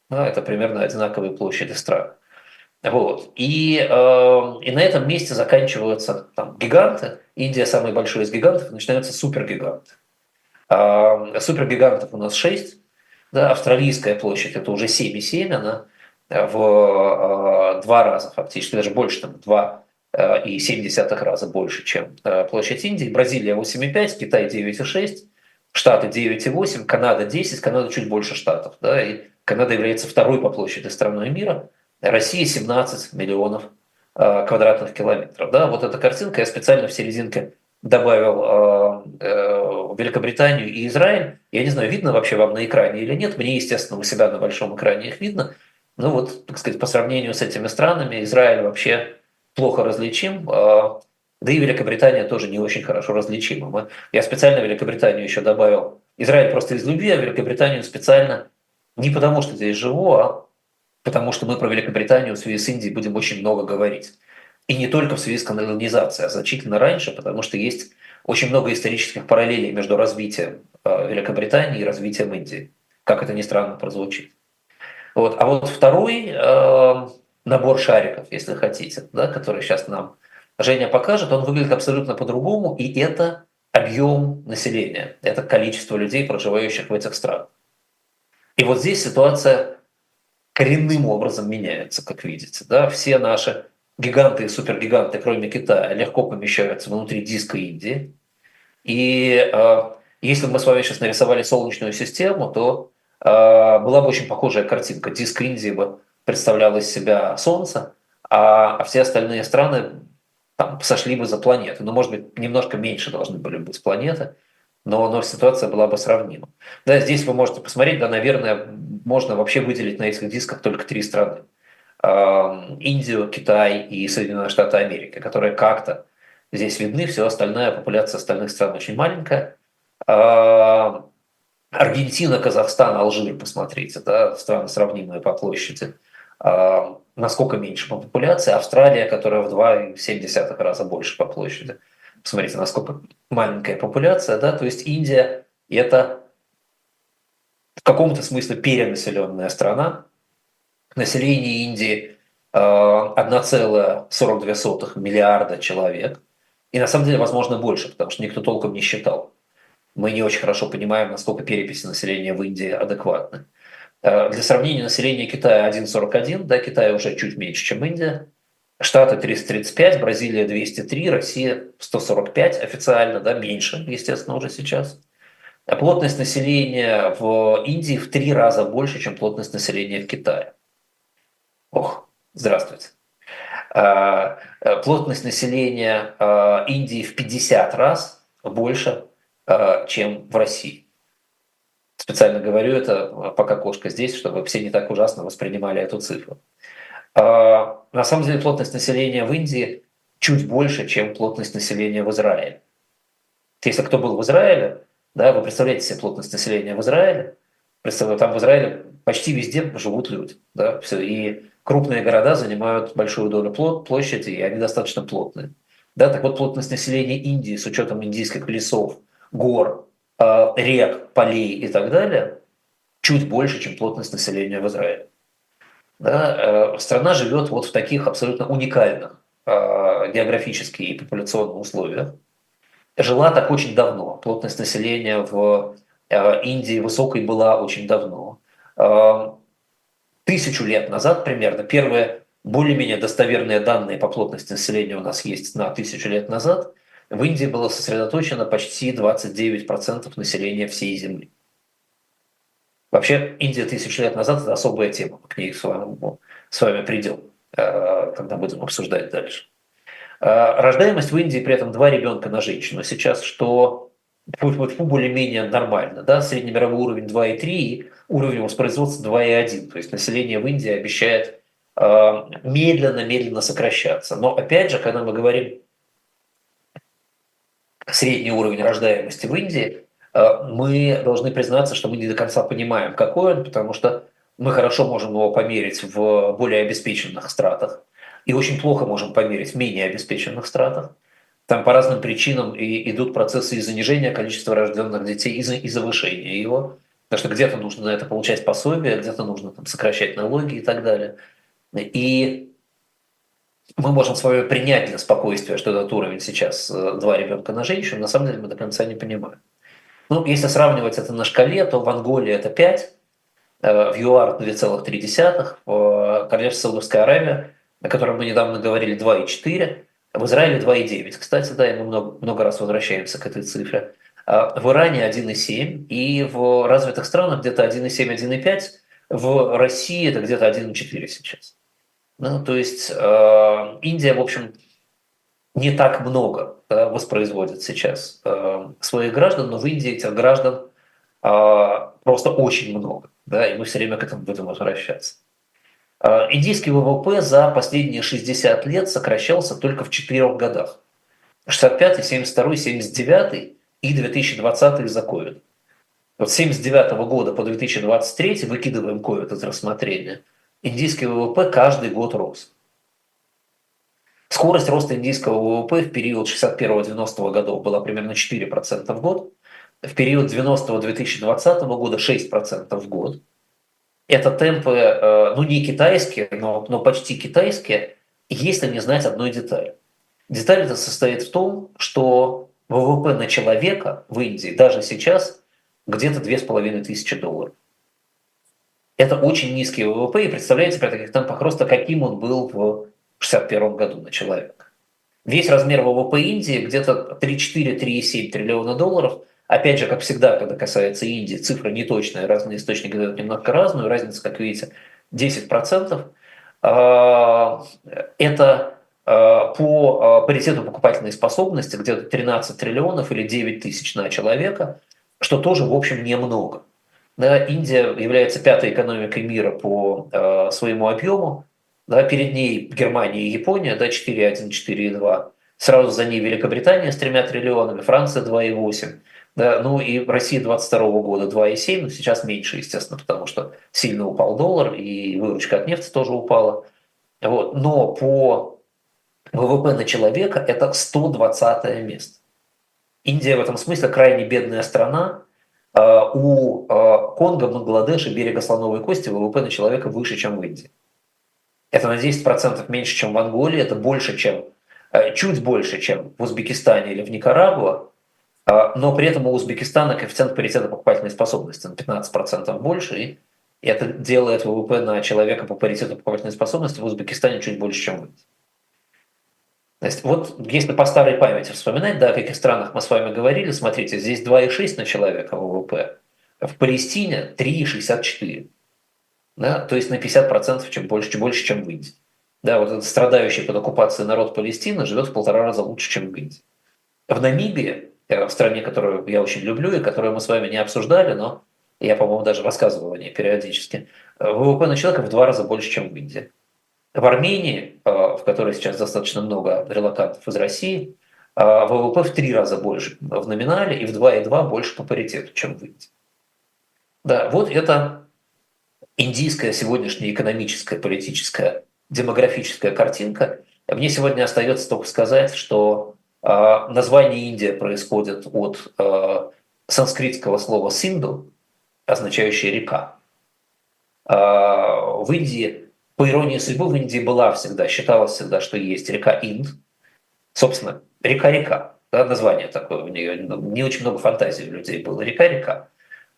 Да, это примерно одинаковые площади стран. Вот. И, э, и на этом месте заканчиваются там, гиганты. Индия самый большой из гигантов, начинаются супергиганты. Э, супергигантов у нас 6. Да, австралийская площадь это уже 7,7, она в э, два раза фактически, даже больше, там, два э, и 7 раза больше, чем э, площадь Индии. Бразилия 8,5, Китай 9,6, Штаты 9,8, Канада 10, Канада чуть больше Штатов. Да, и Канада является второй по площади страной мира – России 17 миллионов э, квадратных километров. Да, вот эта картинка я специально в серединке добавил э, э, Великобританию и Израиль. Я не знаю, видно вообще вам на экране или нет. Мне, естественно, у себя на большом экране их видно. Ну вот, так сказать, по сравнению с этими странами, Израиль вообще плохо различим. Да и Великобритания тоже не очень хорошо различима. Я специально Великобританию еще добавил. Израиль просто из любви, а Великобританию специально не потому, что здесь живу, а потому что мы про Великобританию в связи с Индией будем очень много говорить. И не только в связи с колонизацией, а значительно раньше, потому что есть очень много исторических параллелей между развитием э, Великобритании и развитием Индии, как это ни странно прозвучит. Вот. А вот второй э, набор шариков, если хотите, да, который сейчас нам Женя покажет, он выглядит абсолютно по-другому, и это объем населения, это количество людей, проживающих в этих странах. И вот здесь ситуация коренным образом меняется, как видите. Да? Все наши гиганты и супергиганты, кроме Китая, легко помещаются внутри диска Индии. И э, если бы мы с вами сейчас нарисовали Солнечную систему, то э, была бы очень похожая картинка. Диск Индии бы представлял из себя Солнце, а, а все остальные страны там, сошли бы за планеты. Ну, может быть, немножко меньше должны были быть планеты но, но ситуация была бы сравнима. Да, здесь вы можете посмотреть, да, наверное, можно вообще выделить на этих дисках только три страны. Индию, Китай и Соединенные Штаты Америки, которые как-то здесь видны, все остальная популяция остальных стран очень маленькая. Аргентина, Казахстан, Алжир, посмотрите, да, страны сравнимые по площади. Насколько меньше по популяции. Австралия, которая в 2,7 раза больше по площади. Посмотрите, насколько маленькая популяция, да, то есть Индия – это в каком-то смысле перенаселенная страна. Население Индии 1,42 э, миллиарда человек. И на самом деле, возможно, больше, потому что никто толком не считал. Мы не очень хорошо понимаем, насколько переписи населения в Индии адекватны. Э, для сравнения, население Китая 1,41, да, Китай уже чуть меньше, чем Индия. Штаты 335, Бразилия 203, Россия 145 официально, да, меньше, естественно, уже сейчас. А плотность населения в Индии в три раза больше, чем плотность населения в Китае. Ох, здравствуйте. А, а, плотность населения а, Индии в 50 раз больше, чем в России. Специально говорю это, пока кошка здесь, чтобы все не так ужасно воспринимали эту цифру. А, на самом деле плотность населения в Индии чуть больше, чем плотность населения в Израиле. Если кто был в Израиле, да, вы представляете себе плотность населения в Израиле, представляю, там в Израиле почти везде живут люди. Да, все, и крупные города занимают большую долю площади, и они достаточно плотные. Да, так вот, плотность населения Индии с учетом индийских лесов, гор, а, рек, полей и так далее чуть больше, чем плотность населения в Израиле. Да, э, страна живет вот в таких абсолютно уникальных а, географических и популяционных условиях. Жила так очень давно. Плотность населения в э, Индии высокой была очень давно. Тысячу лет назад примерно первые более-менее достоверные данные по плотности населения у нас есть на тысячу лет назад. В Индии было сосредоточено почти 29% населения всей Земли. Вообще, Индия тысячу лет назад – это особая тема, мы к ней с вами, с вами придем, э, когда будем обсуждать дальше. Э, рождаемость в Индии при этом два ребенка на женщину сейчас, что более-менее нормально. Да? Среднемировой уровень 2,3 и уровень воспроизводства 2,1. То есть население в Индии обещает медленно-медленно сокращаться. Но опять же, когда мы говорим средний уровень рождаемости в Индии, мы должны признаться, что мы не до конца понимаем, какой он, потому что мы хорошо можем его померить в более обеспеченных стратах и очень плохо можем померить в менее обеспеченных стратах. Там по разным причинам и идут процессы и занижения количества рожденных детей, и, и завышения его. Потому что где-то нужно на это получать пособие, где-то нужно там, сокращать налоги и так далее. И мы можем с вами принять для спокойствия, что этот уровень сейчас э, два ребенка на женщину, на самом деле мы до конца не понимаем. Ну, если сравнивать это на шкале, то в Анголе это 5, э, в ЮАР 2,3, в Королевстве Саудовская Аравия, о котором мы недавно говорили, 2,4, в Израиле 2,9. Кстати, да, и мы много, много раз возвращаемся к этой цифре. А в Иране 1,7, и в развитых странах где-то 1,7, 1,5, в России это где-то 1,4 сейчас. Ну, то есть э, Индия, в общем, не так много воспроизводит сейчас э, своих граждан, но в Индии этих граждан э, просто очень много. Да, и мы все время к этому будем возвращаться. Э, индийский ВВП за последние 60 лет сокращался только в четырех годах. 65, 72, 79 и 2020 из-за COVID. Вот с 79 года по 2023, выкидываем COVID из рассмотрения, индийский ВВП каждый год рос. Скорость роста индийского ВВП в период 61-90 годов была примерно 4% в год, в период 90-2020 года 6% в год. Это темпы, э, ну не китайские, но, но почти китайские, если не знать одной детали. Деталь это состоит в том, что ВВП на человека в Индии даже сейчас где-то 2500 долларов. Это очень низкий ВВП, и представляете при таких темпах роста, каким он был в 1961 году на человека. Весь размер ВВП Индии где-то 3,4-3,7 триллиона долларов. Опять же, как всегда, когда касается Индии, цифра неточная, разные источники дают немного разную, разница, как видите, 10%. А, это а, по а, паритету покупательной способности где-то 13 триллионов или 9 тысяч на человека, что тоже, в общем, немного. Да, Индия является пятой экономикой мира по своему объему. Да, перед ней Германия и Япония, да, 4,1, 4,2. Сразу за ней Великобритания с тремя триллионами, Франция 2,8. Да, ну и Россия 22 года 2,7, но сейчас меньше, естественно, потому что сильно упал доллар и выручка от нефти тоже упала. Вот. Но по ВВП на человека это 120 место. Индия в этом смысле крайне бедная страна, а, у а, Конго, Бангладеша, берега слоновой кости ВВП на человека выше, чем в Индии. Это на 10% меньше, чем в Анголе, это больше, чем, э, чуть больше, чем в Узбекистане или в Никарагуа, а, но при этом у Узбекистана коэффициент паритета покупательной способности на 15% больше, и это делает ВВП на человека по паритету покупательной способности в Узбекистане чуть больше, чем в. То есть вот если по старой памяти вспоминать, да, о каких странах мы с вами говорили, смотрите, здесь 2,6 на человека ВВП, в Палестине 3,64. Да, то есть на 50% чем больше, чем больше, чем в Индии. Да, вот этот страдающий под оккупацией народ Палестины живет в полтора раза лучше, чем в Индии. В Намибии, э, в стране, которую я очень люблю и которую мы с вами не обсуждали, но я, по-моему, даже рассказывал о ней периодически, ВВП на человека в два раза больше, чем в Индии. В Армении, в которой сейчас достаточно много релакантов из России, ВВП в три раза больше в номинале и в 2,2 больше по паритету, чем в Индии. Да, вот это индийская сегодняшняя экономическая, политическая, демографическая картинка. Мне сегодня остается только сказать, что э, название Индия происходит от э, санскритского слова «синду», означающее «река». Э, в Индии, по иронии судьбы, в Индии была всегда, считалось всегда, что есть река Инд. Собственно, река-река, да, название такое у нее, не очень много фантазий у людей было, река-река.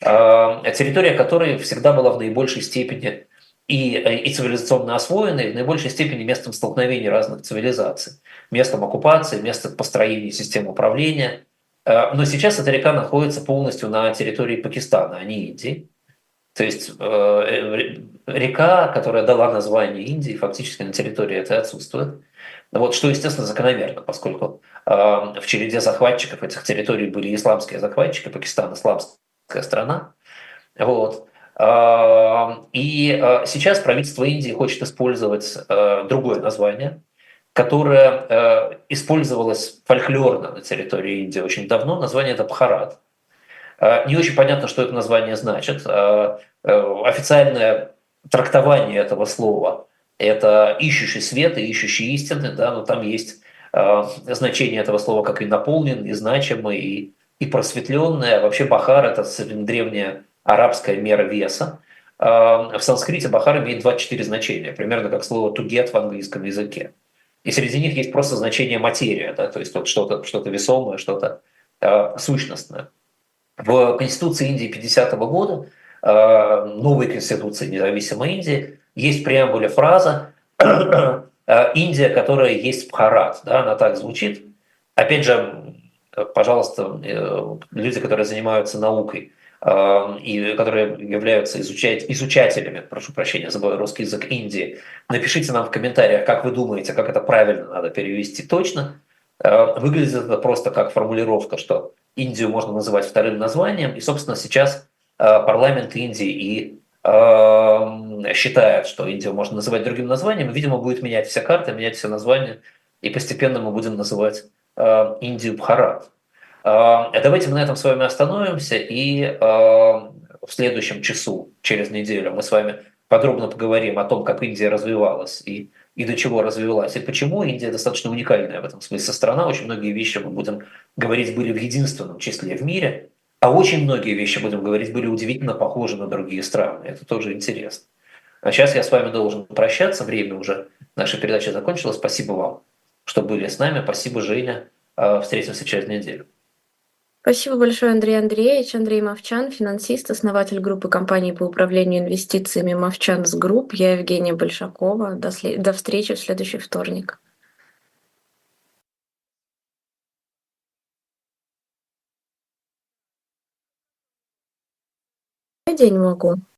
Территория которой всегда была в наибольшей степени и, и цивилизационно освоенной, в наибольшей степени местом столкновения разных цивилизаций, местом оккупации, местом построения системы управления. Но сейчас эта река находится полностью на территории Пакистана, а не Индии. То есть э, река, которая дала название Индии, фактически на территории этой отсутствует. Вот, что, естественно, закономерно, поскольку э, в череде захватчиков этих территорий были исламские захватчики, Пакистан исламская страна. Вот. И сейчас правительство Индии хочет использовать другое название, которое использовалось фольклорно на территории Индии очень давно. Название это Бхарат. Не очень понятно, что это название значит. Официальное трактование этого слова – это ищущий свет и ищущий истины, да, но там есть значение этого слова как и наполнен, и значимый, и, и просветленное. Вообще Бахар – это древняя арабская мера веса. В санскрите бахар имеет 24 значения, примерно как слово get в английском языке. И среди них есть просто значение материя, да, то есть что-то что весомое, что-то э, сущностное. В Конституции Индии 50 -го года, э, новой Конституции независимой Индии, есть в преамбуле фраза «Индия, которая есть Бхарат». Да, она так звучит. Опять же, пожалуйста, люди, которые занимаются наукой – и которые являются изучать, изучателями, прошу прощения, забываю русский язык Индии, напишите нам в комментариях, как вы думаете, как это правильно надо перевести точно. Выглядит это просто как формулировка, что Индию можно называть вторым названием, и, собственно, сейчас парламент Индии и считает, что Индию можно называть другим названием, видимо, будет менять все карты, менять все названия, и постепенно мы будем называть Индию Бхарат. Давайте мы на этом с вами остановимся, и в следующем часу, через неделю, мы с вами подробно поговорим о том, как Индия развивалась и, и до чего развивалась, и почему Индия достаточно уникальная в этом смысле страна. Очень многие вещи мы будем говорить были в единственном числе в мире, а очень многие вещи, будем говорить, были удивительно похожи на другие страны. Это тоже интересно. А сейчас я с вами должен прощаться, время уже нашей передачи закончилось. Спасибо вам, что были с нами. Спасибо, Женя. Встретимся через неделю. Спасибо большое, Андрей Андреевич. Андрей Мовчан, финансист, основатель группы компаний по управлению инвестициями Мовчанс Групп. Я Евгения Большакова. До, след... До встречи в следующий вторник. День могу.